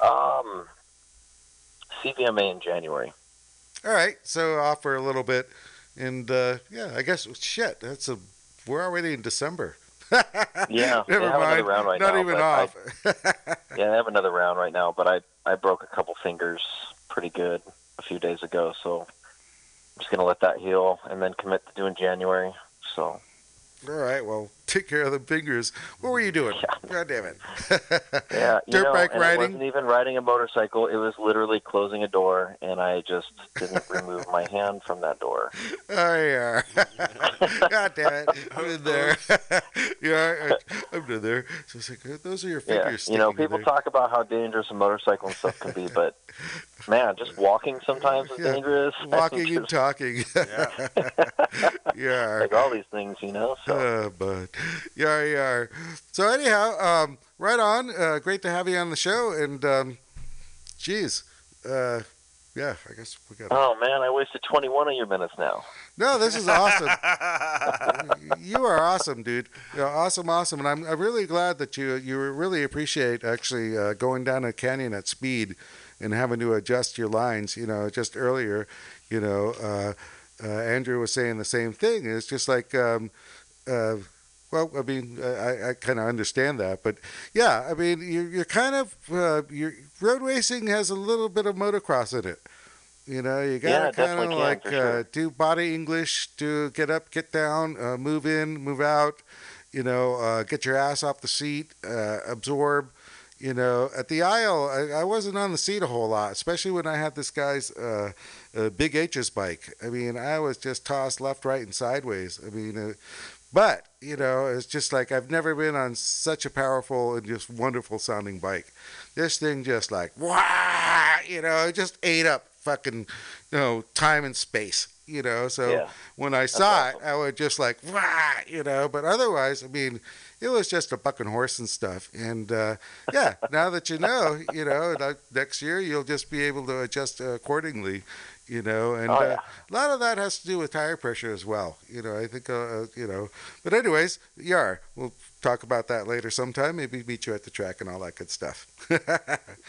um, CVMA in January. All right. So offer a little bit, and uh, yeah, I guess shit. That's a we're already in December. Yeah, they Never have another mind. round right Not now, even but I- off. Yeah, I have another round right now, but I I broke a couple fingers pretty good a few days ago, so I'm just gonna let that heal and then commit to doing January. So all right. Well, take care of the fingers. What were you doing? God damn it. yeah, Dirt know, bike and It riding. wasn't even riding a motorcycle; it was literally closing a door, and I just didn't remove my hand from that door. Oh yeah. God damn it. I'm in there. yeah, uh, I, I'm in there. So it's like, those are your fingers. Yeah, you know, people there. talk about how dangerous a motorcycle and stuff can be, but man, just walking sometimes is Yeah, dangerous. Walking and Just, talking. Yeah. yeah. like all these things, you know. So Uh, but yeah, yeah. So anyhow, um, right on. Uh, great to have you on the show. And um, geez, uh, yeah, I guess we got. Oh man, I wasted 21 of your minutes now. No, this is awesome. you are awesome, dude. You're awesome, awesome, and I'm I'm really glad that you you really appreciate actually uh, going down a canyon at speed and having to adjust your lines. You know, just earlier, you know, uh, uh, Andrew was saying the same thing. It's just like. Um, uh, well, I mean, I, I kind of understand that, but yeah, I mean, you're, you're kind of uh, your road racing has a little bit of motocross in it. You know, you gotta it kind of like sure. uh, do body English to get up, get down, uh, move in, move out. You know, uh, get your ass off the seat, uh, absorb. You know, at the Isle, I, I wasn't on the seat a whole lot, especially when I had this guy's uh, uh, Big H's bike. I mean, I was just tossed left, right, and sideways. I mean, uh, but you know, it's just like I've never been on such a powerful and just wonderful sounding bike. This thing just like wah, you know, it just ate up fucking, you know, time and space. You know, so Yeah. when I saw awesome. it, I was just like wah, you know. But otherwise, I mean, it was just a bucking horse and stuff. And uh, yeah, now that you know, you know, next year you'll just be able to adjust uh, accordingly. You know, and Oh, uh, a lot of that has to do with tire pressure as well. You know, I think, uh, uh, you know, but anyways, Yar, we'll talk about that later sometime. Maybe meet you at the track and all that good stuff.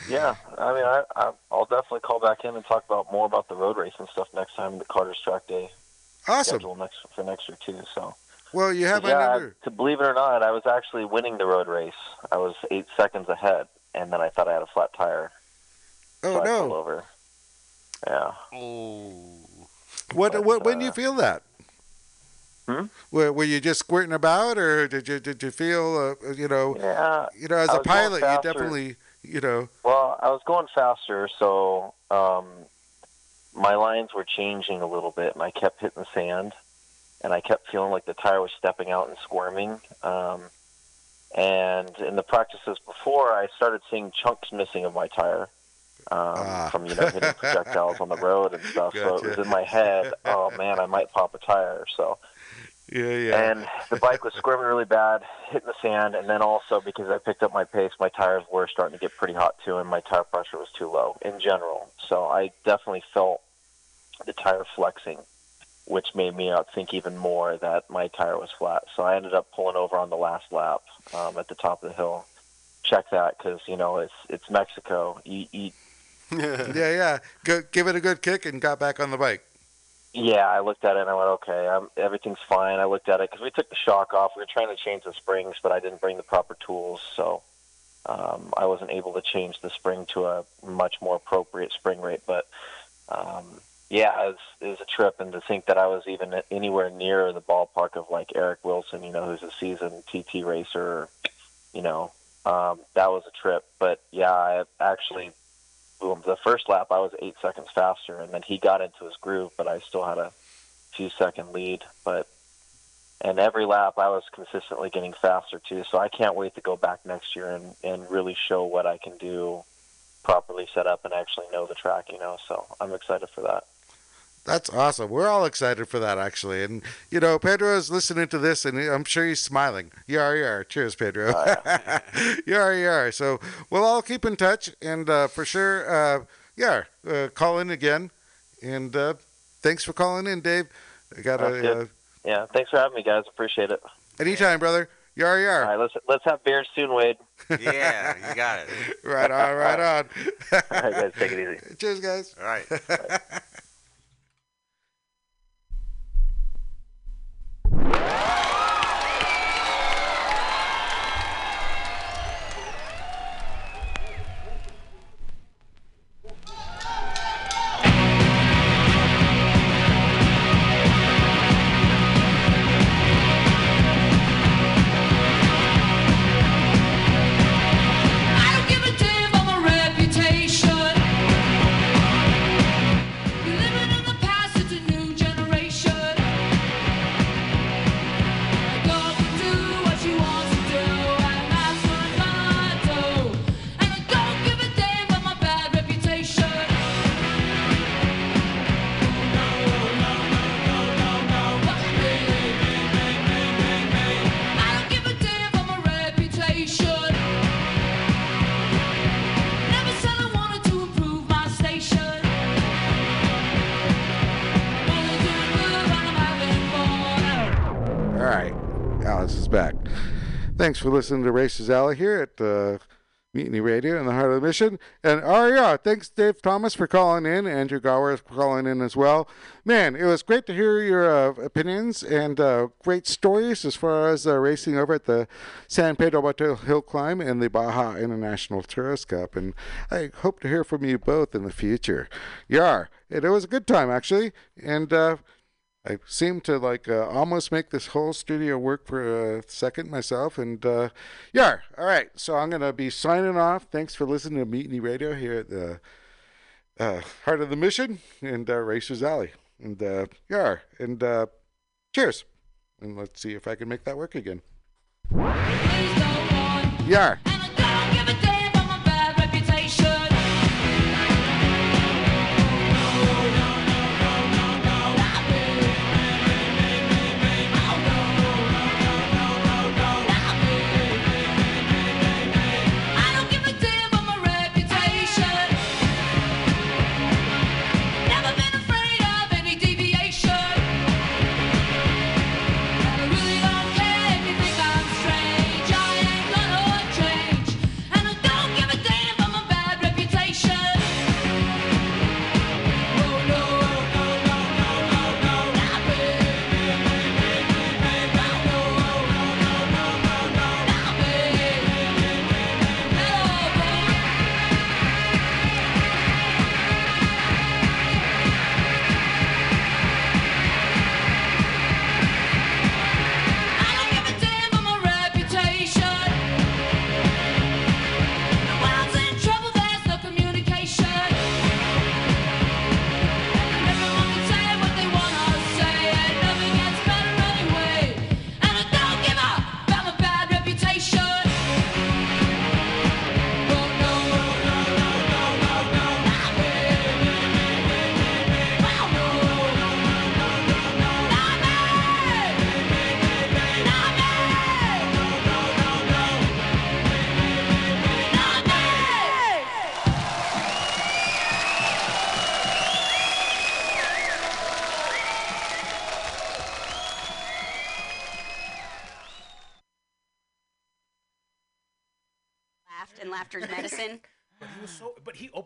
Yeah, I mean, I, I I'll definitely call back in and talk about more about the road racing stuff next time. The Carter's Track Day awesome. schedule next for next year too. So Well, you have my yeah, number. to believe it or not, I was actually winning the road race. I was eight seconds ahead, and then I thought I had a flat tire, Oh so I no! over. Yeah. Oh. What? but, What? When do uh, you feel that? Hmm? Were, were you just squirting about, or did you did you feel, uh, you know, Yeah. you know, as a pilot, you definitely, you know, Well, I was going faster, so um, my lines were changing a little bit, and I kept hitting the sand, and I kept feeling like the tire was stepping out and squirming. Um, and in the practices before, I started seeing chunks missing of my tire um, Ah. from you know hitting projectiles on the road and stuff. So it was in my head, oh man, I might pop a tire. So Yeah, yeah. and the bike was squirming really bad, hitting the sand, and then also because I picked up my pace, my tires were starting to get pretty hot too, and my tire pressure was too low in general. So I definitely felt the tire flexing, which made me out think even more that my tire was flat. So I ended up pulling over on the last lap um, at the top of the hill. Check that because you know it's it's Mexico. You eat yeah, yeah. Go, give it a good kick and got back on the bike. Yeah, I looked at it and I went, okay, um, everything's fine. I looked at it because we took the shock off. We were trying to change the springs, but I didn't bring the proper tools, so um, I wasn't able to change the spring to a much more appropriate spring rate. But um, yeah, it was, it was a trip, and to think that I was even anywhere near the ballpark of like Eric Wilson, you know, who's a seasoned TT racer, you know, um, that was a trip. But yeah, I actually the first lap I was eight seconds faster, and then he got into his groove, but I still had a few second lead. But and every lap I was consistently getting faster too. So I can't wait to go back next year and and really show what I can do, properly set up, and actually know the track. You know, so I'm excited for that. That's awesome. We're all excited for that, actually. And, you know, Pedro is listening to this, and I'm sure he's smiling. You are, you are. Cheers, Pedro. You are, you are. So we'll all keep in touch. And uh, for sure, uh, yeah, uh, call in again. And uh, thanks for calling in, Dave. I got a, uh. Yeah, thanks for having me, guys. Appreciate it. anytime, brother. Yar, yar. All right, let's let's have beers soon, Wade. yeah, you got it. Right on, right on. All right, guys, take it easy. Cheers, guys. All right. I back. Thanks for listening to Racers Alley here at uh, Mutiny Radio in the heart of the mission. And yeah, thanks Dave Thomas for calling in. Andrew Gower is calling in as well. Man, it was great to hear your uh, opinions and uh, great stories as far as uh, racing over at the San Pedro Bato Hill Climb and the Baja International Tourist Cup. And I hope to hear from you both in the future. Yar, it was a good time actually. And uh, I seem to like uh, almost make this whole studio work for a second myself. And uh, yeah, all right. So I'm gonna be signing off. Thanks for listening to Mutiny Radio here at the uh, Heart of the Mission and uh, Racers Alley. And uh, yeah, and uh, cheers. And let's see if I can make that work again. Yeah.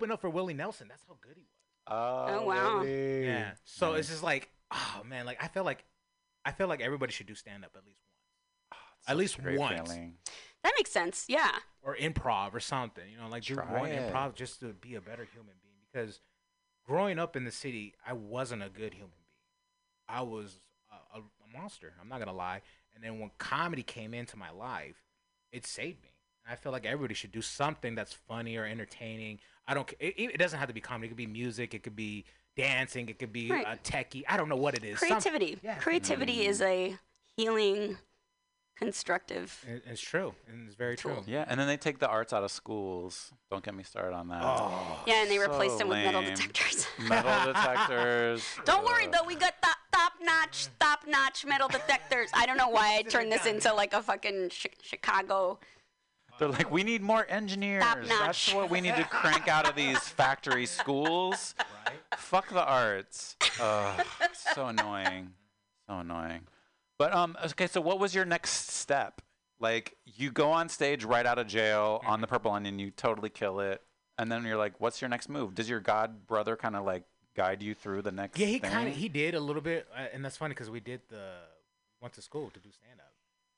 Opened up for Willie Nelson. That's how good he was. Oh, oh wow. really? Yeah. So it's just like, oh man, like I feel like, I feel like everybody should do stand up at least once, ah, It's at least such once, feeling. That makes sense. Yeah. or improv or something. You know, like do Try one it. improv just to be a better human being. Because growing up in the city, I wasn't a good human being. I was a, a, a monster. I'm not gonna lie. And then when comedy came into my life, it saved me. And I feel like everybody should do something that's funny or entertaining. I don't. ca- It, it doesn't have to be comedy. It could be music. It could be dancing. It could be Right. uh, techie. I don't know what it is. Some- Creativity. yeah. Creativity is a healing, constructive. It- It's true, and it's very true. Yeah, and then they take the arts out of schools. Don't get me started on that. Oh, Yeah, and they replaced So them with metal detectors. Metal detectors. Don't worry though, we got top top notch, top notch metal detectors. I don't know why I turned this into like a fucking chi- Chicago. They're like, we need more engineers. Top notch. That's what we need to crank out of these factory schools. Right? Fuck the arts. Ugh, so annoying. So annoying. But um, okay. So what was your next step? Like, you go on stage right out of jail on the Purple Onion, you totally kill it, and then you're like, what's your next move? Does your god brother kind of like guide you through the next? Yeah, he kind of he did a little bit, uh, and that's funny because we did the went to school to do stand up,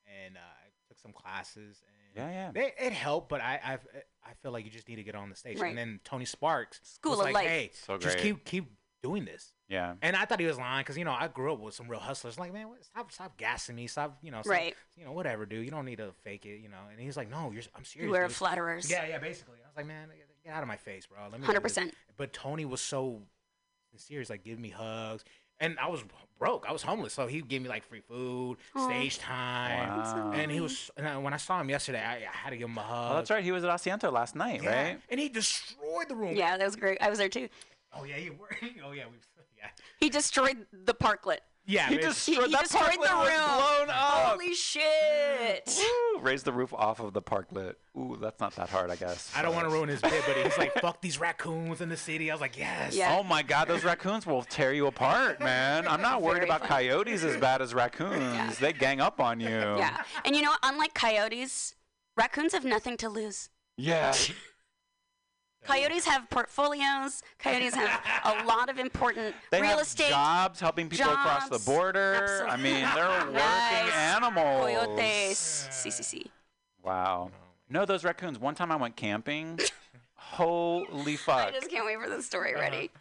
and uh, I took some classes, and Yeah, yeah. it, it helped. But I I've, I feel like you just need to get on the stage, Right. and then Tony Sparks School was of like, Life. hey, So just keep keep doing this. Yeah. And I thought he was lying because you know I grew up with some real hustlers. Like, man, what, stop, stop gassing me. Stop, you know, stop, Right. You know, whatever, dude. You don't need to fake it, you know. And he's like, no, you're, I'm serious. Beware of dude." flatterers. Yeah, yeah, basically. I was like, man, get- get out of my face, bro. Let me. Hundred percent. But Tony was so sincere. He's like, give me hugs. And I was broke. I was homeless, so he gave me like free food, Aw. stage time, Wow. and he was. And I, when I saw him yesterday, I, I had to give him a oh, hug. Oh, that's right. He was at Asiento last night, Yeah. right? And he destroyed the room. Yeah, that was great. I was there too. Oh yeah, you were. Oh yeah, we. Yeah. He destroyed the parklet. Yeah. He it's- destroyed he that destroyed parklet the was room. blown up. Holy shit! Woo, Raise the roof off of the parklet. Ooh, that's not that hard, I guess. I don't want to ruin his bit, but he's like, "Fuck these raccoons in the city." I was like, "Yes." Yeah. Oh my God, those raccoons will tear you apart, man. I'm not worried Very about funny. coyotes as bad as raccoons. Yeah. They gang up on you. Yeah, and you know, unlike coyotes, raccoons have nothing to lose. Yeah. Coyotes have portfolios. Coyotes have a lot of important They real have estate. jobs helping people across the jobs. border. I mean, they're working Nice. animals. Coyotes. CCC. Wow. No, those raccoons. One time I went camping. Holy fuck. I just can't wait for the story. Uh-huh. Ready?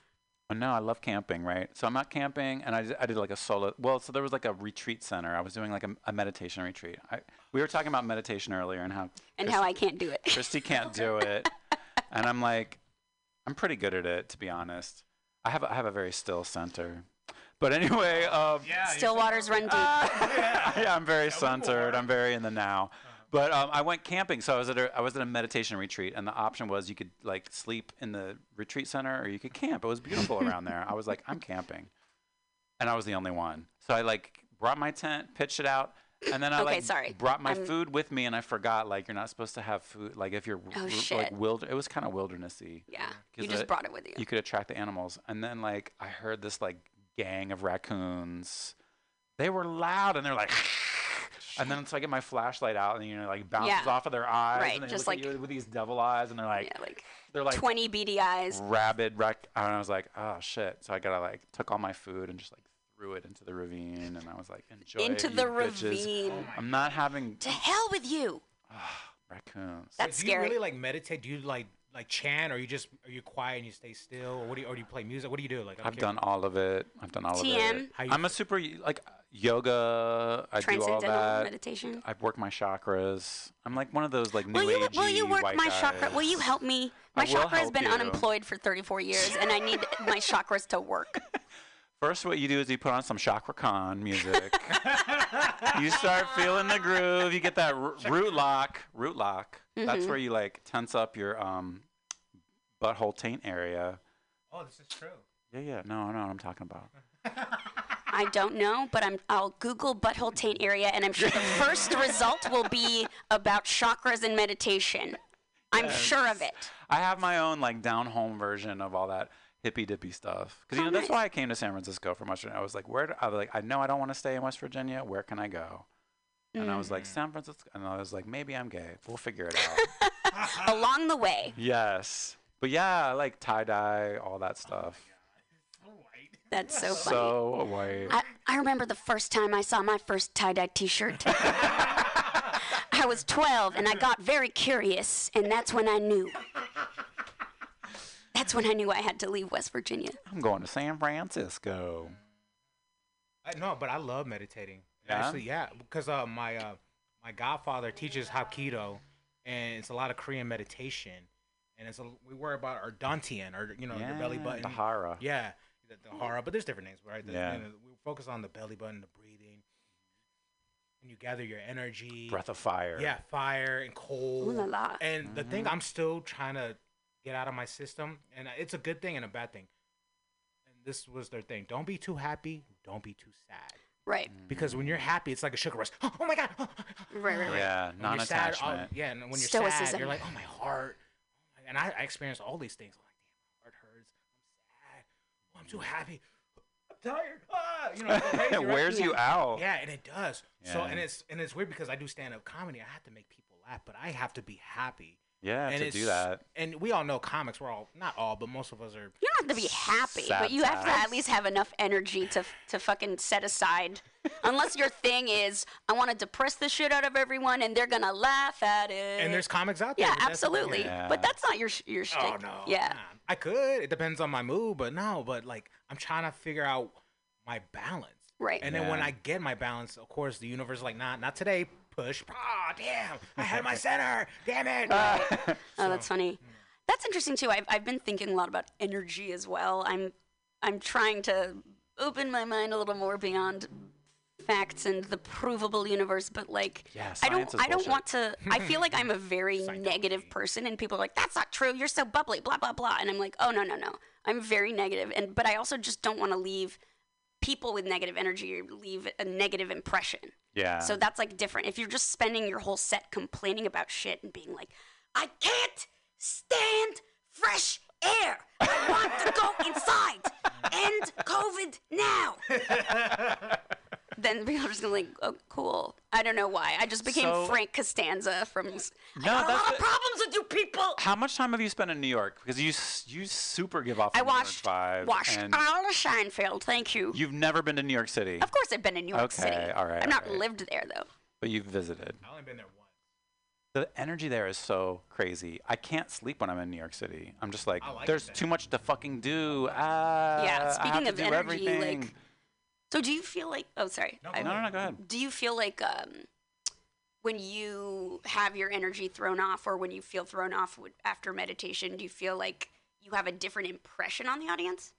Oh, no, I love camping, right? So I'm out camping, and I did, I did like a solo. Well, so there was like a retreat center. I was doing like a, a meditation retreat. I, we were talking about meditation earlier and how And how I can't do it. Christy can't do it, and I'm like, I'm pretty good at it, to be honest. I have a, I have a very still center, but anyway, um, Still waters run deep. yeah, I'm very centered. I'm very in the now. But um, I went camping, so I was at a I was at a meditation retreat, and the option was you could like sleep in the retreat center or you could camp. It was beautiful around there. I was like, I'm camping, and I was the only one. So I like brought my tent, pitched it out, and then I Okay, like sorry. brought my I'm- food with me, and I forgot like you're not supposed to have food like if you're Oh, r- shit. like wild. It was kind of wildernessy. yeah, you just it- brought it with you. You could attract the animals. And then like I heard this like gang of raccoons. They were loud and they're like and then so I get my flashlight out and you know like bounces Yeah. off of their eyes Right, and they just look at like- you with these devil eyes and they're like yeah, like they're like twenty beady eyes. rabid rac- and I was like, oh shit. So I gotta like took all my food and just like threw it into the ravine and I was like, enjoy it, Into you the bitches. ravine. Oh, I'm not having To hell with you. Ah, raccoons. That's do you scary. really like meditate? Do you like like chant, or you just are you quiet and you stay still, or what do you, or do you play music? What do you do? Like I'm I've curious. done all of it. I've done all TM? of it. How you I'm a super like yoga. I do all Transcendental that. meditation. I work my chakras. I'm like one of those like new Will you agey will you work white my guys. chakra? Will you help me? My I will chakra has help been you. unemployed for 34 years, and I need my chakras to work. First, what you do is you put on some Chakra Khan music. you start feeling the groove. You get that r- root lock. Root lock. Mm-hmm. That's where you like tense up your um, butthole taint area. Oh, this is true. Yeah, yeah. No, I know what I'm talking about. I don't know, but I'm I'll Google butthole taint area, and I'm sure the first result will be about chakras and meditation. I'm sure of it. I have my own like down home version of all that hippy dippy stuff. Because you know that's why I came to San Francisco from West Virginia. I was like, where? Do, I was like, I know I don't want to stay in West Virginia. Where can I go? And I was Mm. like, San Francisco. And I was like, maybe I'm gay. We'll figure it out. along the way. Yes. But yeah, I like tie dye, all that stuff. That's so funny. So white. I, I remember the first time I saw my first tie dye t shirt. I was 12 and I got very curious, and that's when I knew. That's when I knew I had to leave West Virginia. I'm going to San Francisco. I, no, but I love meditating. Yeah? Actually, yeah, because uh, my uh, my godfather teaches Hapkido, and it's a lot of Korean meditation, and it's a, we worry about our dantian or you know your belly Yeah, button, the hara. Yeah, the, the hara, but there's different names, right? The, Yeah. you know, we focus on the belly button, the breathing, and you gather your energy. Breath of fire. Yeah, fire and cold. Ooh la la. And the thing Mhm. I'm still trying to get out of my system, and it's a good thing and a bad thing. And this was their thing: don't be too happy, don't be too sad. Right. Because when you're happy, it's like a sugar rush. Oh my god! Right, right, right. Yeah, When you're oh, non-attachment. yeah, and when you're sad, you're like, oh my heart. And I, I experienced all these things. I'm like, damn, my heart hurts. I'm sad. Oh, I'm too happy. I'm tired. Ah, you know, it's crazy, It right? wears you out. Yeah, and it does. Yeah. So, and it's and it's weird because I do stand up comedy. I have to make people laugh, but I have to be happy. Yeah, and to it's- do that. And we all know comics. We're all not all, but most of us are. You don't have to be happy, Sad but you have to at least have enough energy to to fucking set aside. Unless your thing is, I want to depress the shit out of everyone, and they're gonna laugh at it. And there's comics out there. yeah, absolutely. Yeah. But that's not your sh- your oh, shtick. Oh no. Yeah. nah. I could. It depends on my mood, but no. But like, I'm trying to figure out my balance. Right. And then when I get my balance, of course, the universe is like, nah, not today. Push. Ah, damn! I had my center. Damn it. Oh, that's funny. That's interesting too. I've I've been thinking a lot about energy as well. I'm I'm trying to open my mind a little more beyond facts and the provable universe, but like Yeah, I don't I don't want to I feel like I'm a very negative person and people are like, That's not true, you're so bubbly, blah blah blah and I'm like, Oh no no no. I'm very negative and but I also just don't want to leave people with negative energy leave a negative impression. Yeah. So that's like different. If you're just spending your whole set complaining about shit and being like, I can't stand fresh air. I want to go inside. End COVID now. then people are just gonna like, oh, cool. I don't know why. I just became So- Frank Costanza from. s- I No, got a that's lot of problems with you people. How much time have you spent in New York? Because you you super give off. I the New York watched vibe, watched and all of Seinfeld. Thank you. You've never been to New York City, Of course, I've been in New York Okay, City. all right, I've not all right. lived there though. but you've visited. I've only been there once. The energy there is so crazy. I can't sleep when I'm in New York City. I'm just like, like there's there. too much to fucking do. Ah, I Yeah, have speaking to of do energy, like- everything. So do you feel like? Oh, sorry. No, I- no, no, no, go ahead. do you feel like um, when you have your energy thrown off or when you feel thrown off after meditation do you feel like you have a different impression on the audience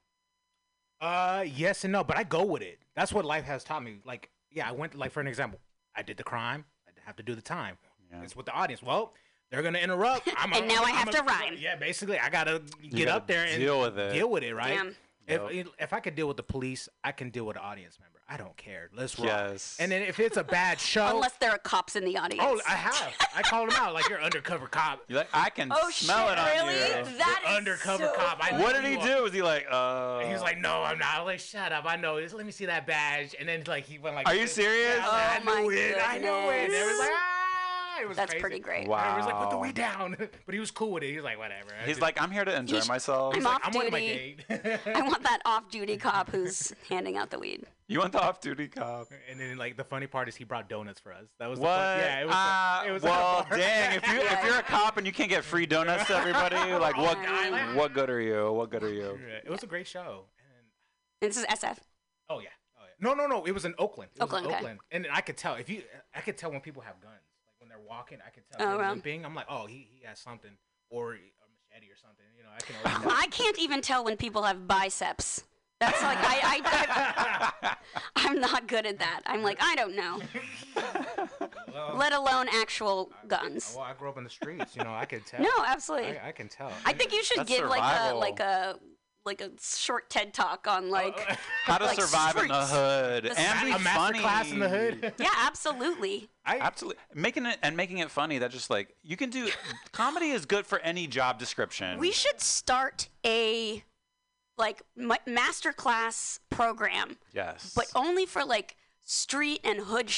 Uh, yes and no, but I go with it. That's what life has taught me. Like, yeah, I went like for an example, I did the crime, I have to do the time. Yeah. It's with the audience. Well, they're gonna interrupt. I'm And now I have I'm to rhyme. Yeah, basically, I gotta get gotta up there and deal with it. Deal with it, right? Damn. If if I could deal with the police, I can deal with the audience member. I don't care. Let's roll. Yes. And then if it's a bad show, unless there are cops in the audience oh, I have. I called him out like you're undercover cop. You're like, I can Oh, smell shit, it on really? you. That You're is undercover so cop. I What did he do? Was he like, uh? He was like, "No, I'm not." I was like, "Shut up! I know this. Let me see that badge." And then like he went like, Are you serious? Yeah, I, Oh, knew my it. I knew it. And it was like, goodness. Ah, it was that's crazy. pretty great Wow. And he was like, "Put the weed down," but he was cool with it. He was like, "Whatever." I He's just- like, I'm here to enjoy sh- myself. I'm like, off I'm on my duty. date. i want that off-duty cop who's handing out the weed You want the off-duty cop? and then like the funny part is he brought donuts for us. That was What? The fun- yeah, it was. Ah, it was well, that dang! If you if you're a cop and you can't get free donuts to everybody, like what Yeah. what good are you? What good are you? Yeah, it was a great show. And and this is sf oh yeah, oh yeah. No, no, no. It was in Oakland. It was in Oakland, okay. Oakland. And I could tell if you, I could tell when people have guns. Like when they're walking, I could tell. Oh, they're wow. limping. I'm like, oh, he, he has something, or a machete or something. You know, I can. already tell. i can't even tell when people have biceps that's like I, I, I i'm not good at that i'm like i don't know Well, let alone actual guns well, I grew up in the streets. You know, I could tell. no absolutely I, I can tell. I think you should That's give like a like a like a short TED talk on like How to Like survive in the hood The and be a master funny. class in the hood. yeah, absolutely. I, Absolutely, making it and making it funny. That just like you can do. comedy is good for any job description. We should start a like ma- master class program, yes, but only for like street and hood